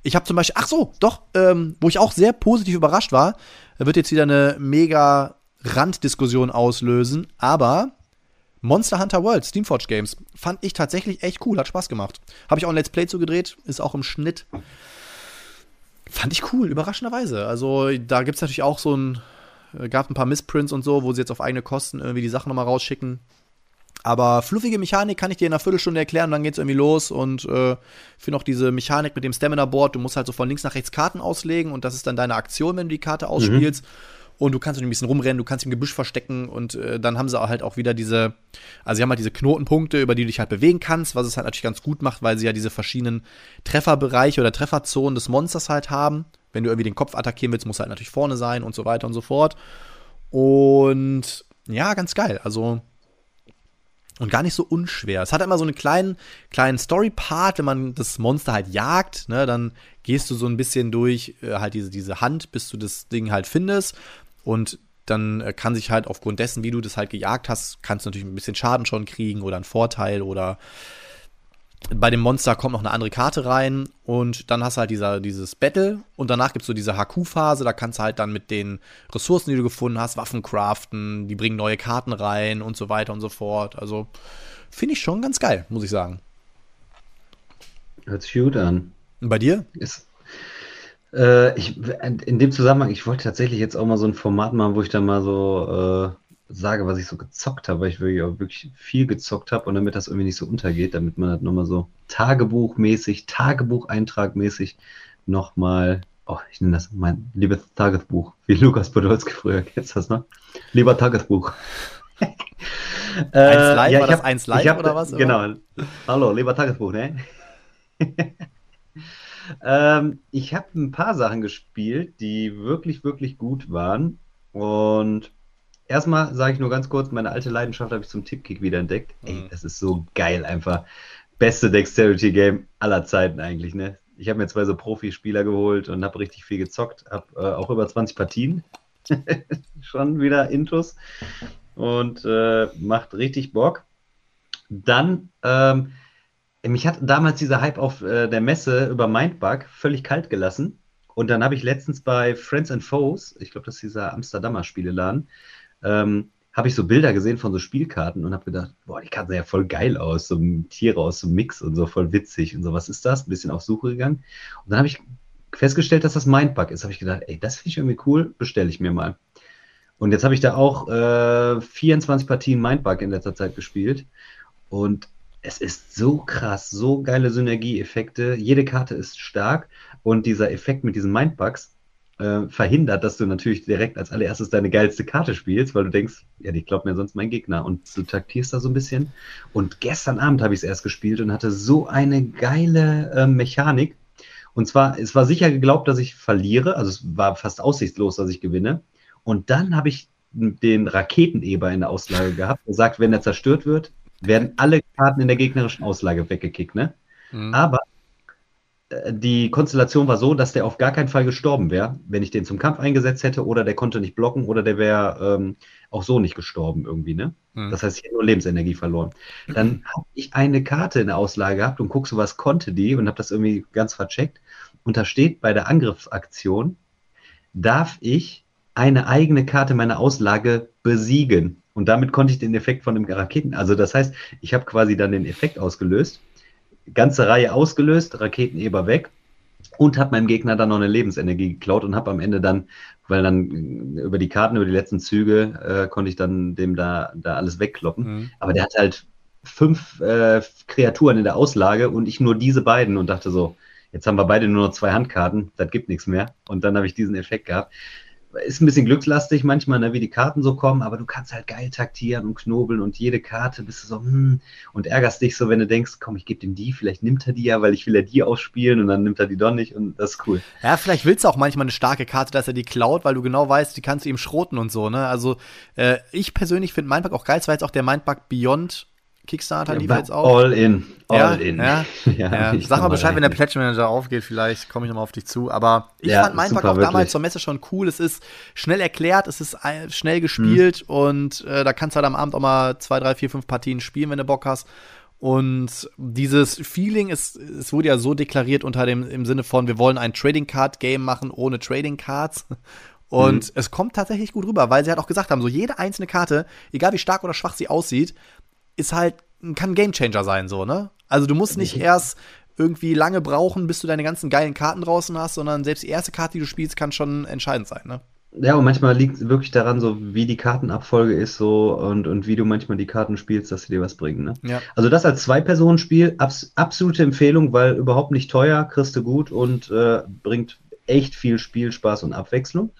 Ich habe zum Beispiel, ach so, doch, ähm, wo ich auch sehr positiv überrascht war, da wird jetzt wieder eine mega Randdiskussion auslösen, aber Monster Hunter World, Steamforge Games, fand ich tatsächlich echt cool, hat Spaß gemacht. Habe ich auch ein Let's Play zugedreht, ist auch im Schnitt. Fand ich cool, überraschenderweise. Also da gibt es natürlich auch so ein, äh, gab ein paar Missprints und so, wo sie jetzt auf eigene Kosten irgendwie die Sachen nochmal rausschicken. Aber fluffige Mechanik kann ich dir in einer Viertelstunde erklären, dann geht's irgendwie los und äh, für noch diese Mechanik mit dem Stamina-Board, du musst halt so von links nach rechts Karten auslegen und das ist dann deine Aktion, wenn du die Karte ausspielst. Und du kannst ein bisschen rumrennen, du kannst im Gebüsch verstecken und äh, dann haben sie halt auch wieder diese, also sie haben halt diese Knotenpunkte, über die du dich halt bewegen kannst, was es halt natürlich ganz gut macht, weil sie ja diese verschiedenen Trefferbereiche oder Trefferzonen des Monsters halt haben. Wenn du irgendwie den Kopf attackieren willst, muss halt natürlich vorne sein und so weiter und so fort. Und ja, ganz geil. Also und gar nicht so unschwer. Es hat immer so einen kleinen, kleinen Story-Part, wenn man das Monster halt jagt, ne, dann gehst du so ein bisschen durch äh, halt diese, diese Hand, bis du das Ding halt findest. Und dann äh, kann sich halt aufgrund dessen, wie du das halt gejagt hast, kannst du natürlich ein bisschen Schaden schon kriegen oder einen Vorteil oder bei dem Monster kommt noch eine andere Karte rein und dann hast du halt dieser, dieses Battle und danach gibt es so diese HQ-Phase, da kannst du halt dann mit den Ressourcen, die du gefunden hast, Waffen craften, die bringen neue Karten rein und so weiter und so fort. Also finde ich schon ganz geil, muss ich sagen. Hört sich gut an. Und bei dir? Ist, äh, ich, in dem Zusammenhang, ich wollte tatsächlich jetzt auch mal so ein Format machen, wo ich dann mal so äh, sage, was ich so gezockt habe, weil ich wirklich auch wirklich viel gezockt habe und damit das irgendwie nicht so untergeht, damit man das nochmal so Tagebuchmäßig, Tagebucheintragmäßig nochmal, oh, ich nenne das mein liebes Tagesbuch, wie Lukas Podolski früher, kennst das noch? Lieber Tagesbuch. eins live, äh, ja, war das hab, eins live hab, oder was? Genau. Hallo, lieber Tagesbuch, ne? ähm, ich habe ein paar Sachen gespielt, die wirklich, wirklich gut waren und erstmal sage ich nur ganz kurz, meine alte Leidenschaft habe ich zum Tippkick wieder entdeckt. Mhm. Ey, das ist so geil einfach. Beste Dexterity-Game aller Zeiten eigentlich, ne? Ich habe mir zwei so Profispieler geholt und habe richtig viel gezockt, habe äh, auch über 20 Partien. Schon wieder Intus. Und äh, macht richtig Bock. Dann, ähm, mich hat damals dieser Hype auf äh, der Messe über Mindbug völlig kalt gelassen. Und dann habe ich letztens bei Friends and Foes, ich glaube, das ist dieser Amsterdamer Spieleladen, ähm, habe ich so Bilder gesehen von so Spielkarten und habe gedacht, boah, die Karten sehen ja voll geil aus, so Tiere aus so Mix und so voll witzig und so, was ist das? Ein bisschen auf Suche gegangen. Und dann habe ich festgestellt, dass das Mindbug ist. Habe ich gedacht, ey, das finde ich irgendwie cool, bestelle ich mir mal. Und jetzt habe ich da auch äh, 24 Partien Mindbug in letzter Zeit gespielt. Und es ist so krass, so geile Synergieeffekte. Jede Karte ist stark und dieser Effekt mit diesen Mindbugs, äh, verhindert, dass du natürlich direkt als allererstes deine geilste Karte spielst, weil du denkst, ja, die glaubt mir sonst mein Gegner. Und du taktierst da so ein bisschen. Und gestern Abend habe ich es erst gespielt und hatte so eine geile äh, Mechanik. Und zwar, es war sicher geglaubt, dass ich verliere. Also es war fast aussichtslos, dass ich gewinne. Und dann habe ich den Raketeneber in der Auslage gehabt, der sagt, wenn er zerstört wird, werden alle Karten in der gegnerischen Auslage weggekickt. Ne? Mhm. Aber die Konstellation war so, dass der auf gar keinen Fall gestorben wäre, wenn ich den zum Kampf eingesetzt hätte oder der konnte nicht blocken oder der wäre ähm, auch so nicht gestorben irgendwie, ne? Mhm. Das heißt, ich hätte nur Lebensenergie verloren. Dann habe ich eine Karte in der Auslage gehabt und guckst so, was konnte die und habe das irgendwie ganz vercheckt. Und da steht bei der Angriffsaktion, darf ich eine eigene Karte meiner Auslage besiegen. Und damit konnte ich den Effekt von dem Raketen, also das heißt, ich habe quasi dann den Effekt ausgelöst ganze Reihe ausgelöst, Raketeneber weg und habe meinem Gegner dann noch eine Lebensenergie geklaut und habe am Ende dann, weil dann über die Karten, über die letzten Züge, äh, konnte ich dann dem da, da alles wegkloppen. Mhm. Aber der hat halt fünf äh, Kreaturen in der Auslage und ich nur diese beiden und dachte so, jetzt haben wir beide nur noch zwei Handkarten, das gibt nichts mehr. Und dann habe ich diesen Effekt gehabt ist ein bisschen glückslastig manchmal, ne, wie die Karten so kommen, aber du kannst halt geil taktieren und knobeln und jede Karte bist du so, hm, und ärgerst dich so, wenn du denkst, komm, ich gebe dem die, vielleicht nimmt er die ja, weil ich will ja die ausspielen und dann nimmt er die doch nicht und das ist cool. Ja, vielleicht willst du auch manchmal eine starke Karte, dass er die klaut, weil du genau weißt, die kannst du ihm schroten und so, ne? Also, äh, ich persönlich finde Mindbug auch geil, es war jetzt auch der Mindbug Beyond Kickstarter lief jetzt auch. All in. All ja, in. Ja, ja, ja. Sag mal Bescheid, wenn der Pledge Manager aufgeht, vielleicht komme ich nochmal auf dich zu. Aber ich fand Mindpack auch wirklich. damals zur Messe schon cool. Es ist schnell erklärt, es ist schnell gespielt hm. und äh, da kannst du halt am Abend auch mal zwei, drei, vier, fünf Partien spielen, wenn du Bock hast. Und dieses Feeling ist, es wurde ja so deklariert unter dem, im Sinne von, wir wollen ein Trading Card Game machen ohne Trading Cards. Und mhm. es kommt tatsächlich gut rüber, weil sie halt auch gesagt haben, so jede einzelne Karte, egal wie stark oder schwach sie aussieht, ist halt, kann ein Gamechanger sein, so, ne? Also du musst nicht erst irgendwie lange brauchen, bis du deine ganzen geilen Karten draußen hast, sondern selbst die erste Karte, die du spielst, kann schon entscheidend sein, ne? Ja, und manchmal liegt es wirklich daran, so wie die Kartenabfolge ist so und, und wie du manchmal die Karten spielst, dass sie dir was bringen. Ne? Ja. Also das als Zwei-Personen-Spiel, abs absolute Empfehlung, weil überhaupt nicht teuer, kriegst du gut und äh, bringt echt viel Spielspaß und Abwechslung.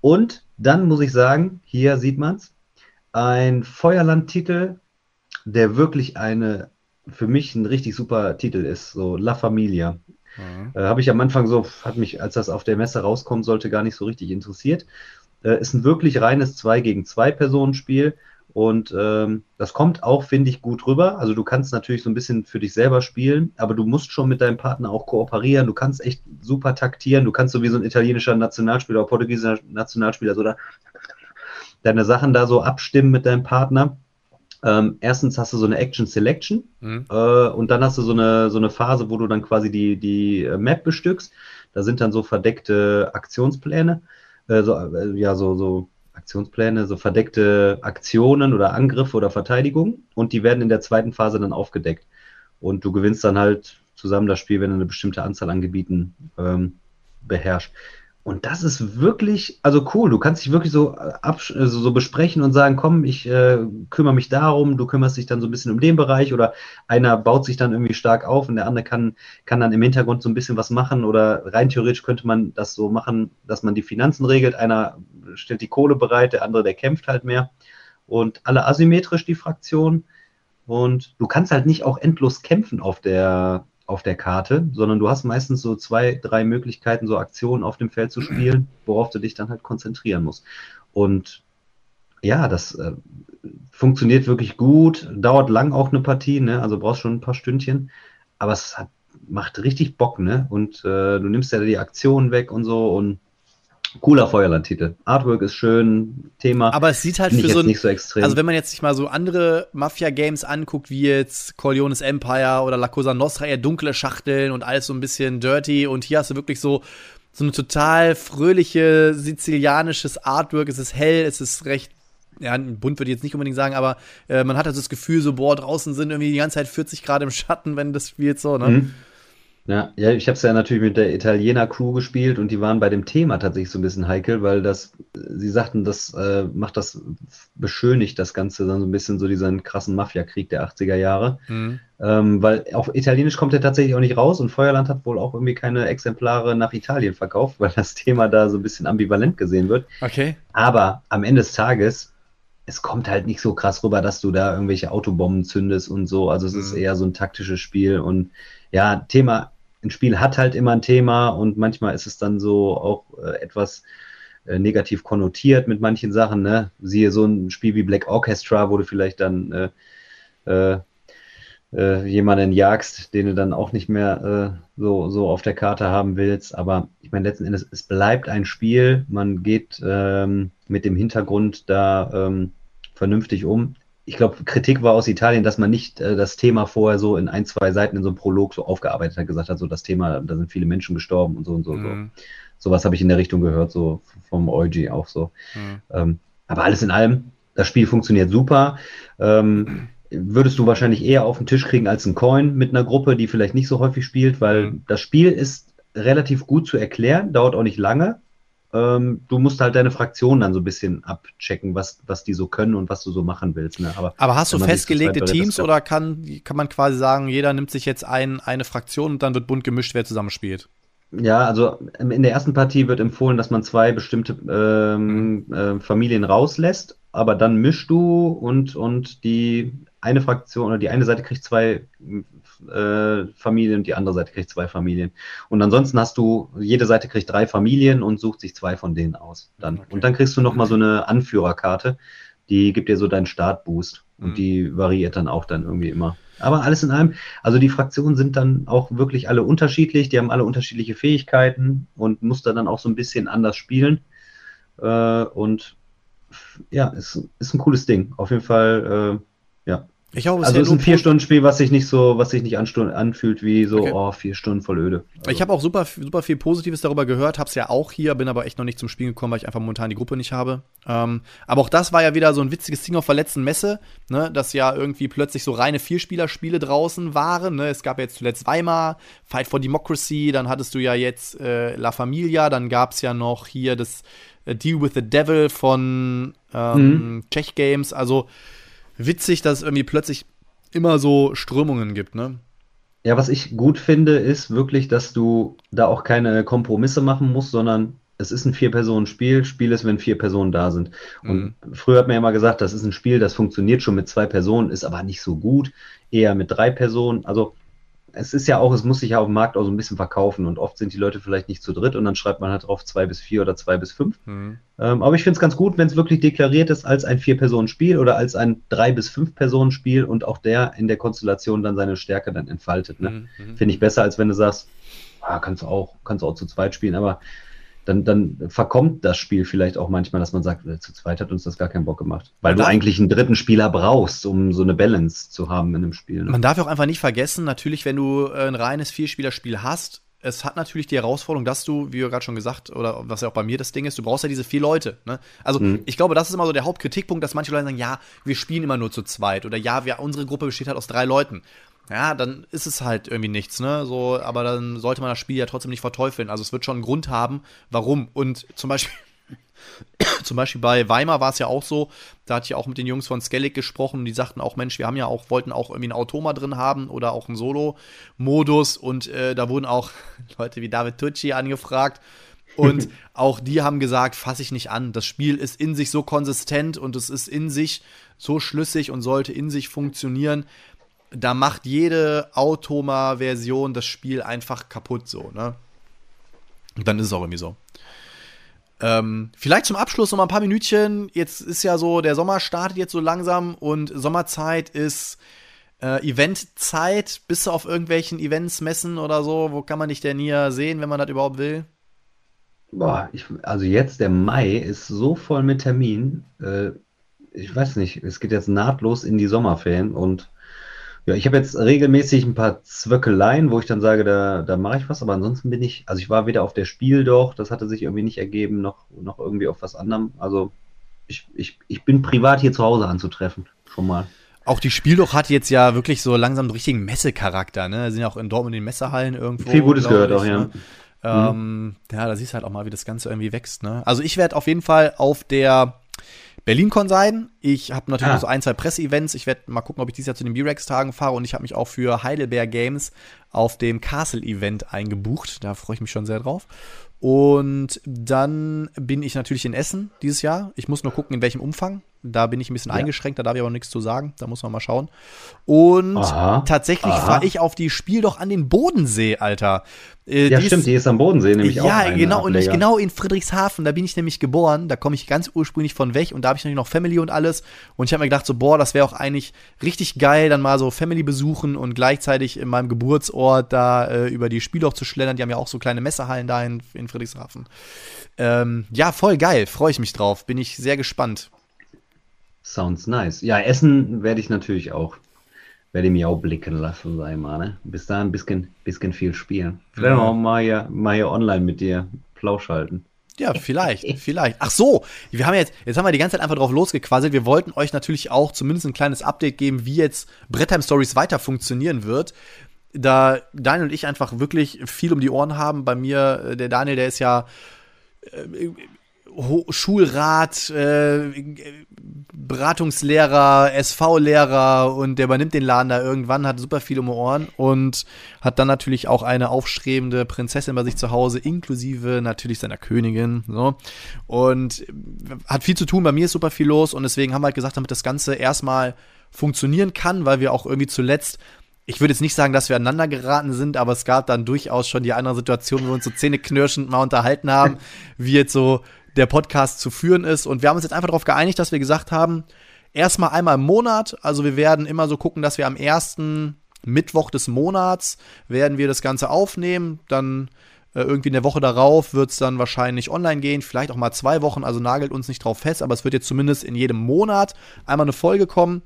Und dann muss ich sagen, hier sieht man es, ein Feuerland-Titel, der wirklich eine, für mich ein richtig super Titel ist, so La Familia. Mhm. Äh, Habe ich am Anfang so, hat mich, als das auf der Messe rauskommen sollte, gar nicht so richtig interessiert. Äh, ist ein wirklich reines 2 gegen 2 Personenspiel und ähm, das kommt auch, finde ich, gut rüber. Also du kannst natürlich so ein bisschen für dich selber spielen, aber du musst schon mit deinem Partner auch kooperieren. Du kannst echt super taktieren. Du kannst so wie so ein italienischer Nationalspieler oder portugiesischer Nationalspieler so da deine Sachen da so abstimmen mit deinem Partner. Ähm, erstens hast du so eine Action Selection mhm. äh, und dann hast du so eine, so eine Phase, wo du dann quasi die, die äh, Map bestückst. Da sind dann so verdeckte Aktionspläne, äh, so, äh, ja, so, so Aktionspläne, so verdeckte Aktionen oder Angriffe oder Verteidigung und die werden in der zweiten Phase dann aufgedeckt. Und du gewinnst dann halt zusammen das Spiel, wenn du eine bestimmte Anzahl an Gebieten ähm, beherrscht. Und das ist wirklich, also cool. Du kannst dich wirklich so, also so besprechen und sagen, komm, ich äh, kümmere mich darum, du kümmerst dich dann so ein bisschen um den Bereich oder einer baut sich dann irgendwie stark auf und der andere kann, kann dann im Hintergrund so ein bisschen was machen oder rein theoretisch könnte man das so machen, dass man die Finanzen regelt. Einer stellt die Kohle bereit, der andere, der kämpft halt mehr. Und alle asymmetrisch die Fraktion. Und du kannst halt nicht auch endlos kämpfen auf der, auf der Karte, sondern du hast meistens so zwei, drei Möglichkeiten, so Aktionen auf dem Feld zu spielen, worauf du dich dann halt konzentrieren musst. Und ja, das äh, funktioniert wirklich gut, dauert lang auch eine Partie, ne? also brauchst schon ein paar Stündchen, aber es hat, macht richtig Bock, ne? Und äh, du nimmst ja die Aktionen weg und so und cooler Feuerland-Titel. Artwork ist schön, Thema. Aber es sieht halt für so, ein, nicht so extrem. Also wenn man jetzt sich mal so andere Mafia-Games anguckt, wie jetzt Corleones Empire oder La Cosa Nostra, eher dunkle Schachteln und alles so ein bisschen dirty und hier hast du wirklich so so eine total fröhliche sizilianisches Artwork. Es ist hell, es ist recht ja, bunt würde ich jetzt nicht unbedingt sagen, aber äh, man hat also das Gefühl, so, boah, draußen sind irgendwie die ganze Zeit 40 Grad im Schatten, wenn das spielt so, ne? Mhm. Ja, ja, ich habe es ja natürlich mit der Italiener Crew gespielt und die waren bei dem Thema tatsächlich so ein bisschen heikel, weil das, sie sagten, das äh, macht das, beschönigt das Ganze dann so ein bisschen so diesen krassen Mafiakrieg der 80er Jahre. Mhm. Ähm, weil auf Italienisch kommt er tatsächlich auch nicht raus und Feuerland hat wohl auch irgendwie keine Exemplare nach Italien verkauft, weil das Thema da so ein bisschen ambivalent gesehen wird. Okay. Aber am Ende des Tages, es kommt halt nicht so krass rüber, dass du da irgendwelche Autobomben zündest und so. Also es mhm. ist eher so ein taktisches Spiel und ja, Thema ein Spiel hat halt immer ein Thema und manchmal ist es dann so auch äh, etwas äh, negativ konnotiert mit manchen Sachen. Ne? Siehe so ein Spiel wie Black Orchestra, wo du vielleicht dann äh, äh, äh jemanden jagst, den du dann auch nicht mehr äh, so, so auf der Karte haben willst. Aber ich meine, letzten Endes, es bleibt ein Spiel. Man geht ähm, mit dem Hintergrund da ähm, vernünftig um ich glaube, Kritik war aus Italien, dass man nicht äh, das Thema vorher so in ein, zwei Seiten in so einem Prolog so aufgearbeitet hat, gesagt hat, so das Thema, da sind viele Menschen gestorben und so und so. Mhm. so. Sowas habe ich in der Richtung gehört, so vom Eugi auch so. Mhm. Ähm, aber alles in allem, das Spiel funktioniert super. Ähm, würdest du wahrscheinlich eher auf den Tisch kriegen als ein Coin mit einer Gruppe, die vielleicht nicht so häufig spielt, weil mhm. das Spiel ist relativ gut zu erklären, dauert auch nicht lange. Ähm, du musst halt deine Fraktion dann so ein bisschen abchecken, was, was die so können und was du so machen willst. Ne? Aber, Aber hast du festgelegte Teams oder kann, kann man quasi sagen, jeder nimmt sich jetzt ein, eine Fraktion und dann wird bunt gemischt, wer zusammenspielt? Ja, also in der ersten Partie wird empfohlen, dass man zwei bestimmte ähm, mhm. äh, Familien rauslässt, aber dann mischst du und, und die eine Fraktion oder die eine Seite kriegt zwei äh, Familien, die andere Seite kriegt zwei Familien. Und ansonsten hast du, jede Seite kriegt drei Familien und sucht sich zwei von denen aus. Dann. Okay. Und dann kriegst du nochmal so eine Anführerkarte, die gibt dir so deinen Startboost. Und mhm. die variiert dann auch dann irgendwie immer. Aber alles in allem, also die Fraktionen sind dann auch wirklich alle unterschiedlich, die haben alle unterschiedliche Fähigkeiten und musst dann auch so ein bisschen anders spielen. Äh, und ja, ist, ist ein cooles Ding. Auf jeden Fall, äh, ich hoffe, also es ist ein Vier-Stunden-Spiel, was sich nicht so, was sich nicht anfühlt wie so, okay. oh, vier Stunden voll öde. Also. Ich habe auch super, super viel Positives darüber gehört, habe es ja auch hier, bin aber echt noch nicht zum Spielen gekommen, weil ich einfach momentan die Gruppe nicht habe. Ähm, aber auch das war ja wieder so ein witziges Ding auf der letzten Messe, ne, dass ja irgendwie plötzlich so reine Vierspieler-Spiele draußen waren. Ne? Es gab ja jetzt zuletzt Weimar, Fight for Democracy, dann hattest du ja jetzt äh, La Familia, dann gab es ja noch hier das äh, Deal with the Devil von ähm, mhm. Czech Games, also witzig, dass es irgendwie plötzlich immer so Strömungen gibt, ne? Ja, was ich gut finde, ist wirklich, dass du da auch keine Kompromisse machen musst, sondern es ist ein Vier-Personen-Spiel. Spiel ist, wenn vier Personen da sind. Und mhm. früher hat man ja immer gesagt, das ist ein Spiel, das funktioniert schon mit zwei Personen, ist aber nicht so gut. Eher mit drei Personen. Also es ist ja auch, es muss sich ja auf dem Markt auch so ein bisschen verkaufen und oft sind die Leute vielleicht nicht zu dritt und dann schreibt man halt drauf zwei bis vier oder zwei bis fünf. Mhm. Ähm, aber ich finde es ganz gut, wenn es wirklich deklariert ist als ein Vier-Personen-Spiel oder als ein Drei- bis Fünf-Personen-Spiel und auch der in der Konstellation dann seine Stärke dann entfaltet. Ne? Mhm. Finde ich besser, als wenn du sagst, ah, kannst du auch, kannst du auch zu zweit spielen, aber dann, dann verkommt das Spiel vielleicht auch manchmal, dass man sagt, äh, zu zweit hat uns das gar keinen Bock gemacht. Weil du eigentlich einen dritten Spieler brauchst, um so eine Balance zu haben in einem Spiel. Ne? Man darf auch einfach nicht vergessen, natürlich, wenn du äh, ein reines Vierspielerspiel hast, es hat natürlich die Herausforderung, dass du, wie du gerade schon gesagt, oder was ja auch bei mir das Ding ist, du brauchst ja diese vier Leute. Ne? Also mhm. ich glaube, das ist immer so der Hauptkritikpunkt, dass manche Leute sagen, ja, wir spielen immer nur zu zweit oder ja, wir, unsere Gruppe besteht halt aus drei Leuten ja, dann ist es halt irgendwie nichts, ne? So, aber dann sollte man das Spiel ja trotzdem nicht verteufeln. Also es wird schon einen Grund haben, warum. Und zum Beispiel, zum Beispiel bei Weimar war es ja auch so, da hatte ich auch mit den Jungs von Skellig gesprochen und die sagten auch, Mensch, wir haben ja auch, wollten auch irgendwie ein Automa drin haben oder auch einen Solo-Modus und äh, da wurden auch Leute wie David Tucci angefragt. Und auch die haben gesagt, fasse ich nicht an. Das Spiel ist in sich so konsistent und es ist in sich so schlüssig und sollte in sich funktionieren, da macht jede Automa-Version das Spiel einfach kaputt so, ne? Und dann ist es auch irgendwie so. Ähm, vielleicht zum Abschluss noch mal ein paar Minütchen. Jetzt ist ja so, der Sommer startet jetzt so langsam und Sommerzeit ist äh, Eventzeit. Bist du auf irgendwelchen Events, Messen oder so? Wo kann man dich denn hier sehen, wenn man das überhaupt will? Boah, ich, also jetzt der Mai ist so voll mit Terminen. Äh, ich weiß nicht, es geht jetzt nahtlos in die Sommerferien und ja, ich habe jetzt regelmäßig ein paar Zwöckeleien, wo ich dann sage, da, da mache ich was, aber ansonsten bin ich, also ich war weder auf der Spiel doch, das hatte sich irgendwie nicht ergeben, noch, noch irgendwie auf was anderem. Also ich, ich, ich bin privat hier zu Hause anzutreffen, schon mal. Auch die Spieldoch hat jetzt ja wirklich so langsam einen richtigen Messecharakter, ne? Sind ja auch in Dortmund in den Messehallen irgendwo. Viel Gutes gehört ich, auch, ja. Ne? Ähm, mhm. Ja, da siehst du halt auch mal, wie das Ganze irgendwie wächst, ne? Also ich werde auf jeden Fall auf der BerlinCon sein. Ich habe natürlich ah. so ein, zwei Presseevents. Ich werde mal gucken, ob ich dieses Jahr zu den B-Rex-Tagen fahre. Und ich habe mich auch für Heidelberg Games auf dem Castle-Event eingebucht. Da freue ich mich schon sehr drauf. Und dann bin ich natürlich in Essen dieses Jahr. Ich muss nur gucken, in welchem Umfang. Da bin ich ein bisschen ja. eingeschränkt, da darf ich aber nichts zu sagen. Da muss man mal schauen. Und aha, tatsächlich fahre ich auf die Spiel doch an den Bodensee, Alter. Äh, ja, die stimmt, ist, die ist am Bodensee nämlich ja, auch. Ja, genau, und ich, genau in Friedrichshafen, da bin ich nämlich geboren. Da komme ich ganz ursprünglich von weg und da habe ich natürlich noch Family und alles. Und ich habe mir gedacht, so, boah, das wäre auch eigentlich richtig geil, dann mal so Family besuchen und gleichzeitig in meinem Geburtsort da äh, über die Spielloch zu schlendern. Die haben ja auch so kleine Messehallen da in, in Friedrichshafen. Ähm, ja, voll geil, freue ich mich drauf. Bin ich sehr gespannt. Sounds nice. Ja, Essen werde ich natürlich auch, werde ich mich auch blicken lassen, ich mal. Ne? Bis dahin ein bisschen, bisschen viel spielen. Vielleicht mhm. auch mal hier, mal hier online mit dir Plausch halten. Ja, vielleicht, vielleicht. Ach so, wir haben jetzt, jetzt haben wir die ganze Zeit einfach drauf losgequasselt. Wir wollten euch natürlich auch zumindest ein kleines Update geben, wie jetzt Brettheim Stories weiter funktionieren wird. Da Daniel und ich einfach wirklich viel um die Ohren haben. Bei mir, äh, der Daniel, der ist ja äh, Schulrat, äh, Beratungslehrer, SV-Lehrer und der übernimmt den Laden da irgendwann, hat super viel um die Ohren und hat dann natürlich auch eine aufstrebende Prinzessin bei sich zu Hause, inklusive natürlich seiner Königin. So. Und hat viel zu tun, bei mir ist super viel los und deswegen haben wir halt gesagt, damit das Ganze erstmal funktionieren kann, weil wir auch irgendwie zuletzt ich würde jetzt nicht sagen, dass wir aneinander geraten sind, aber es gab dann durchaus schon die andere Situation, wo wir uns so zähneknirschend mal unterhalten haben, wie jetzt so der Podcast zu führen ist. Und wir haben uns jetzt einfach darauf geeinigt, dass wir gesagt haben, erstmal einmal im Monat, also wir werden immer so gucken, dass wir am ersten Mittwoch des Monats werden wir das Ganze aufnehmen, dann äh, irgendwie eine Woche darauf wird es dann wahrscheinlich online gehen, vielleicht auch mal zwei Wochen, also nagelt uns nicht drauf fest, aber es wird jetzt zumindest in jedem Monat einmal eine Folge kommen.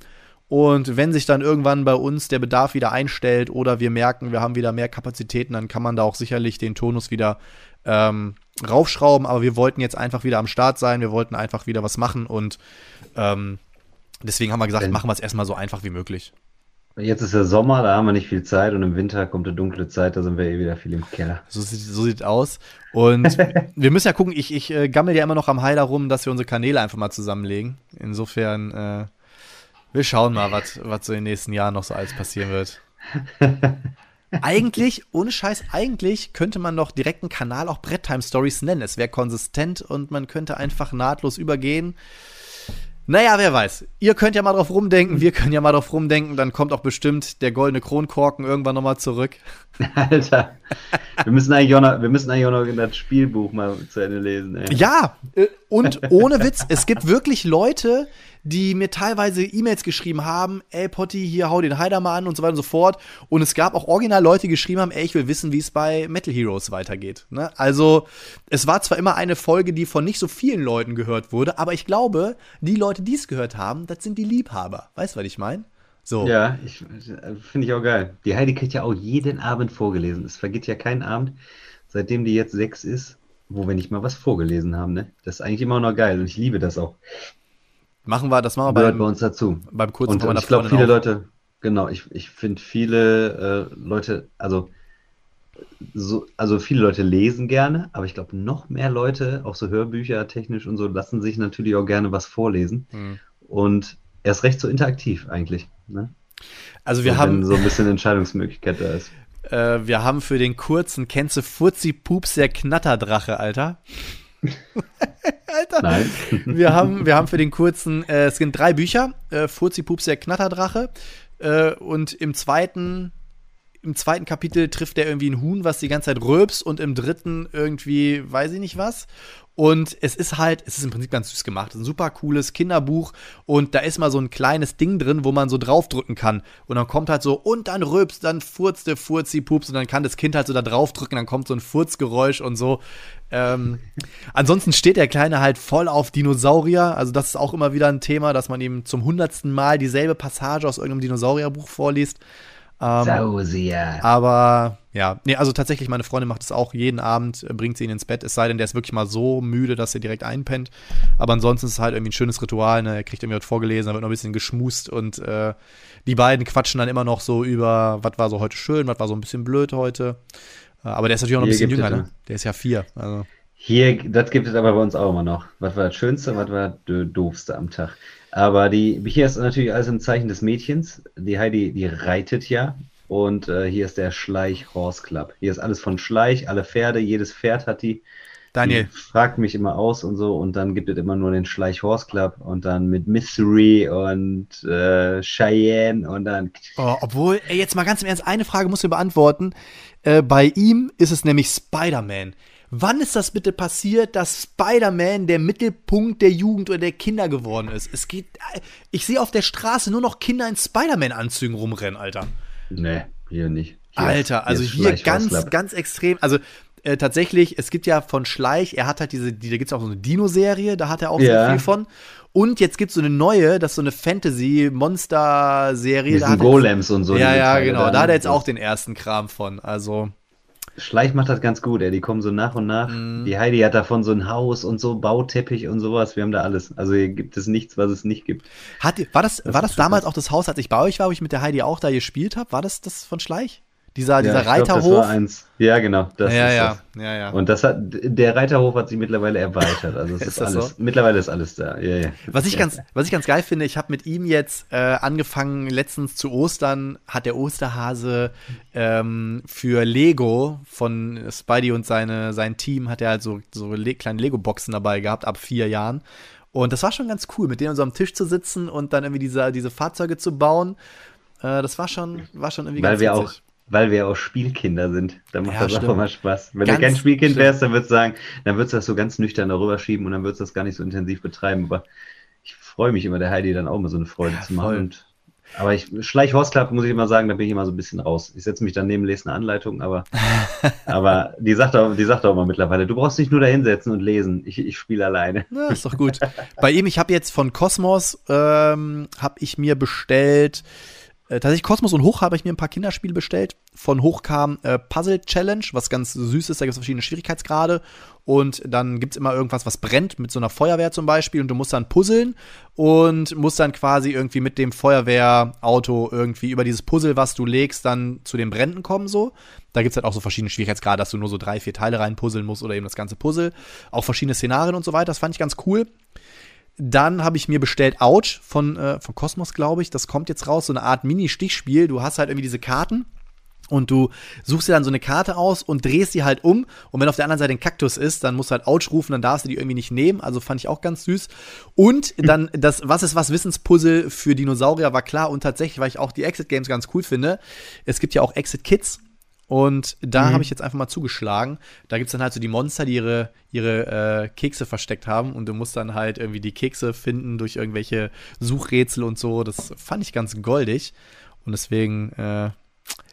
Und wenn sich dann irgendwann bei uns der Bedarf wieder einstellt oder wir merken, wir haben wieder mehr Kapazitäten, dann kann man da auch sicherlich den Tonus wieder ähm, raufschrauben, aber wir wollten jetzt einfach wieder am Start sein, wir wollten einfach wieder was machen und ähm, deswegen haben wir gesagt, machen wir es erstmal so einfach wie möglich. Jetzt ist der Sommer, da haben wir nicht viel Zeit und im Winter kommt eine dunkle Zeit, da sind wir eh wieder viel im Keller. So sieht so sieht aus. Und wir müssen ja gucken, ich, ich äh, gammel ja immer noch am Hai darum, dass wir unsere Kanäle einfach mal zusammenlegen. Insofern, äh, wir schauen mal, was so in den nächsten Jahren noch so alles passieren wird. eigentlich, ohne Scheiß, eigentlich könnte man doch direkt einen Kanal auch Bretttime Stories nennen. Es wäre konsistent und man könnte einfach nahtlos übergehen. Naja, wer weiß. Ihr könnt ja mal drauf rumdenken, wir können ja mal drauf rumdenken, dann kommt auch bestimmt der goldene Kronkorken irgendwann nochmal zurück. Alter, wir, müssen eigentlich auch noch, wir müssen eigentlich auch noch das Spielbuch mal zu Ende lesen. Ey. Ja, äh, und ohne Witz, es gibt wirklich Leute, die mir teilweise E-Mails geschrieben haben, ey Potti, hier hau den Heider mal an und so weiter und so fort. Und es gab auch original Leute, die geschrieben haben, ey, ich will wissen, wie es bei Metal Heroes weitergeht. Ne? Also, es war zwar immer eine Folge, die von nicht so vielen Leuten gehört wurde, aber ich glaube, die Leute, die es gehört haben, das sind die Liebhaber. Weißt du, was ich meine? So. Ja, finde ich auch geil. Die Heidi kriegt ja auch jeden Abend vorgelesen. Es vergeht ja kein Abend, seitdem die jetzt sechs ist, wo wir nicht mal was vorgelesen haben. Ne? Das ist eigentlich immer noch geil und ich liebe das auch. Machen wir, das machen wir beim, bei uns dazu. Beim kurzen Und, und ich glaube, viele auch. Leute, genau, ich, ich finde viele äh, Leute, also so, also viele Leute lesen gerne, aber ich glaube, noch mehr Leute, auch so Hörbücher technisch und so, lassen sich natürlich auch gerne was vorlesen. Mhm. Und erst recht so interaktiv eigentlich. Ne? Also wir so, haben. So ein bisschen Entscheidungsmöglichkeit da ist. Äh, wir haben für den kurzen, kennst du Furzi Pups der Knatterdrache, Alter? Alter. Nein. wir, haben, wir haben für den kurzen, äh, es sind drei Bücher, äh, Furzi Pups der Knatterdrache. Äh, und im zweiten, im zweiten Kapitel trifft er irgendwie ein Huhn, was die ganze Zeit rülpst und im dritten irgendwie, weiß ich nicht was. Und es ist halt, es ist im Prinzip ganz süß gemacht. Ein super cooles Kinderbuch. Und da ist mal so ein kleines Ding drin, wo man so draufdrücken kann. Und dann kommt halt so, und dann rülpst, dann furzt der Furzi, pups. Und dann kann das Kind halt so da draufdrücken. Dann kommt so ein Furzgeräusch und so. Ähm, ansonsten steht der Kleine halt voll auf Dinosaurier. Also, das ist auch immer wieder ein Thema, dass man ihm zum hundertsten Mal dieselbe Passage aus irgendeinem Dinosaurierbuch vorliest. Ähm, Sausier. Aber ja, nee, also tatsächlich, meine Freundin macht es auch jeden Abend, äh, bringt sie ihn ins Bett, es sei denn, der ist wirklich mal so müde, dass er direkt einpennt. Aber ansonsten ist es halt irgendwie ein schönes Ritual, ne? Er kriegt irgendwie was vorgelesen, da wird noch ein bisschen geschmust und äh, die beiden quatschen dann immer noch so über, was war so heute schön, was war so ein bisschen blöd heute. Äh, aber der ist natürlich auch noch ein bisschen jünger, ne? Der ist ja vier. Also. Hier, das gibt es aber bei uns auch immer noch. Was war das Schönste, was war das Doofste am Tag? Aber die, hier ist natürlich alles im Zeichen des Mädchens. Die Heidi, die reitet ja. Und äh, hier ist der Schleich Horse Club. Hier ist alles von Schleich, alle Pferde, jedes Pferd hat die. Daniel. Die fragt mich immer aus und so. Und dann gibt es immer nur den Schleich Horse Club und dann mit Mystery und äh, Cheyenne und dann. Oh, obwohl, ey, jetzt mal ganz im Ernst, eine Frage musst du beantworten. Äh, bei ihm ist es nämlich Spider-Man. Wann ist das bitte passiert, dass Spider-Man der Mittelpunkt der Jugend oder der Kinder geworden ist? Es geht. Ich sehe auf der Straße nur noch Kinder in Spider-Man-Anzügen rumrennen, Alter. Nee, hier nicht. Hier Alter, also hier ganz, ganz extrem. Also äh, tatsächlich, es gibt ja von Schleich, er hat halt diese, die, da gibt es auch so eine Dino-Serie, da hat er auch ja. sehr viel von. Und jetzt gibt es so eine neue, das ist so eine Fantasy-Monster-Serie. Mit Golems und so. Ja, ja, genau. Da hat er jetzt auch den ersten Kram von. Also. Schleich macht das ganz gut, ey. Die kommen so nach und nach. Mm. Die Heidi hat davon so ein Haus und so Bauteppich und sowas. Wir haben da alles. Also hier gibt es nichts, was es nicht gibt. Hat, war das, das war das damals auch das Haus, als ich bei euch war, wo ich mit der Heidi auch da gespielt habe? War das das von Schleich? Dieser, ja, dieser Reiterhof. Glaub, das war eins. Ja, genau. Das ja, ja, das. ja, ja. Und das hat, der Reiterhof hat sich mittlerweile erweitert. Also es ist, ist alles, so? mittlerweile ist alles da. Ja, ja. Was ich ganz, was ich ganz geil finde, ich habe mit ihm jetzt äh, angefangen, letztens zu Ostern hat der Osterhase ähm, für Lego von Spidey und seine, sein Team hat er halt so, so le kleine Lego-Boxen dabei gehabt, ab vier Jahren. Und das war schon ganz cool, mit denen so am Tisch zu sitzen und dann irgendwie diese, diese Fahrzeuge zu bauen. Äh, das war schon, war schon irgendwie Weil ganz wir witzig. auch weil wir auch Spielkinder sind. Da macht ja, das stimmt. auch immer Spaß. Wenn ganz du kein Spielkind stimmt. wärst, dann würdest du sagen, dann würdest du das so ganz nüchtern darüber schieben und dann würdest du das gar nicht so intensiv betreiben. Aber ich freue mich immer, der Heidi dann auch mal so eine Freude ja, zu machen. Und, aber ich schleich Horst muss ich immer sagen, da bin ich immer so ein bisschen raus. Ich setze mich daneben, lese eine Anleitung, aber, aber die sagt auch, die sagt auch immer mittlerweile, du brauchst nicht nur da hinsetzen und lesen. Ich, ich spiele alleine. Ja, ist doch gut. Bei ihm, ich habe jetzt von Cosmos, ähm, habe ich mir bestellt, äh, tatsächlich Kosmos und Hoch habe ich mir ein paar Kinderspiele bestellt. Von Hoch kam äh, Puzzle Challenge, was ganz süß ist. Da gibt es verschiedene Schwierigkeitsgrade. Und dann gibt es immer irgendwas, was brennt, mit so einer Feuerwehr zum Beispiel. Und du musst dann puzzeln und musst dann quasi irgendwie mit dem Feuerwehrauto irgendwie über dieses Puzzle, was du legst, dann zu den Bränden kommen so. Da gibt es halt auch so verschiedene Schwierigkeitsgrade, dass du nur so drei, vier Teile reinpuzzeln musst oder eben das ganze Puzzle. Auch verschiedene Szenarien und so weiter. Das fand ich ganz cool. Dann habe ich mir bestellt Ouch von, äh, von Cosmos, glaube ich. Das kommt jetzt raus, so eine Art Mini-Stichspiel. Du hast halt irgendwie diese Karten und du suchst dir dann so eine Karte aus und drehst sie halt um. Und wenn auf der anderen Seite ein Kaktus ist, dann musst du halt Ouch rufen, dann darfst du die irgendwie nicht nehmen. Also fand ich auch ganz süß. Und dann das Was ist was Wissenspuzzle für Dinosaurier war klar. Und tatsächlich, weil ich auch die Exit Games ganz cool finde, es gibt ja auch Exit Kids. Und da Mhm. habe ich jetzt einfach mal zugeschlagen. Da gibt es dann halt so die Monster, die ihre, ihre äh, Kekse versteckt haben. Und du musst dann halt irgendwie die Kekse finden durch irgendwelche Suchrätsel und so. Das fand ich ganz goldig. Und deswegen äh,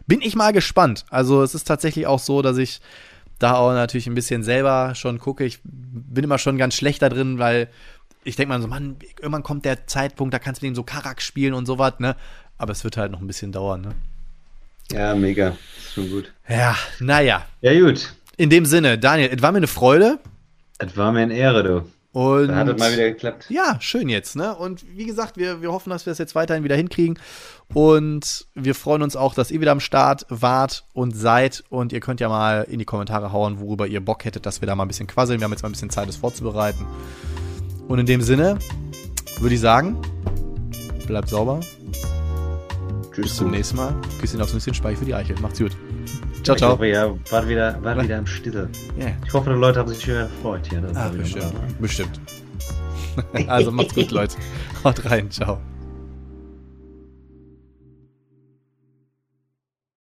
bin ich mal gespannt. Also es ist tatsächlich auch so, dass ich da auch natürlich ein bisschen selber schon gucke. Ich bin immer schon ganz schlecht da drin, weil ich denke mal so, Mann, irgendwann kommt der Zeitpunkt, da kannst du mit ihm so Karak spielen und sowas, ne? Aber es wird halt noch ein bisschen dauern, ne? Ja, mega. Ist schon gut. Ja, naja. Ja, gut. In dem Sinne, Daniel, es war mir eine Freude. Es war mir eine Ehre, du. Und Da hat es mal wieder geklappt. ja, schön jetzt, ne? Und wie gesagt, wir, wir hoffen, dass wir das jetzt weiterhin wieder hinkriegen. Und wir freuen uns auch, dass ihr wieder am Start wart und seid. Und ihr könnt ja mal in die Kommentare hauen, worüber ihr Bock hättet, dass wir da mal ein bisschen quasseln. Wir haben jetzt mal ein bisschen Zeit, das vorzubereiten. Und in dem Sinne würde ich sagen, bleibt sauber. Tschüss. Bis zum nächsten Mal. Küsschen aufs Nüsschen, Speich für die Eichel. Macht's gut. Ciao, Ich ciao. hoffe, ja, war wieder, war wieder am Stille. Ja. Ich hoffe, die Leute haben sich wieder gefreut hier. Ah, bestimmt. Bestimmt. also macht's gut, Leute. Haut rein. Ciao.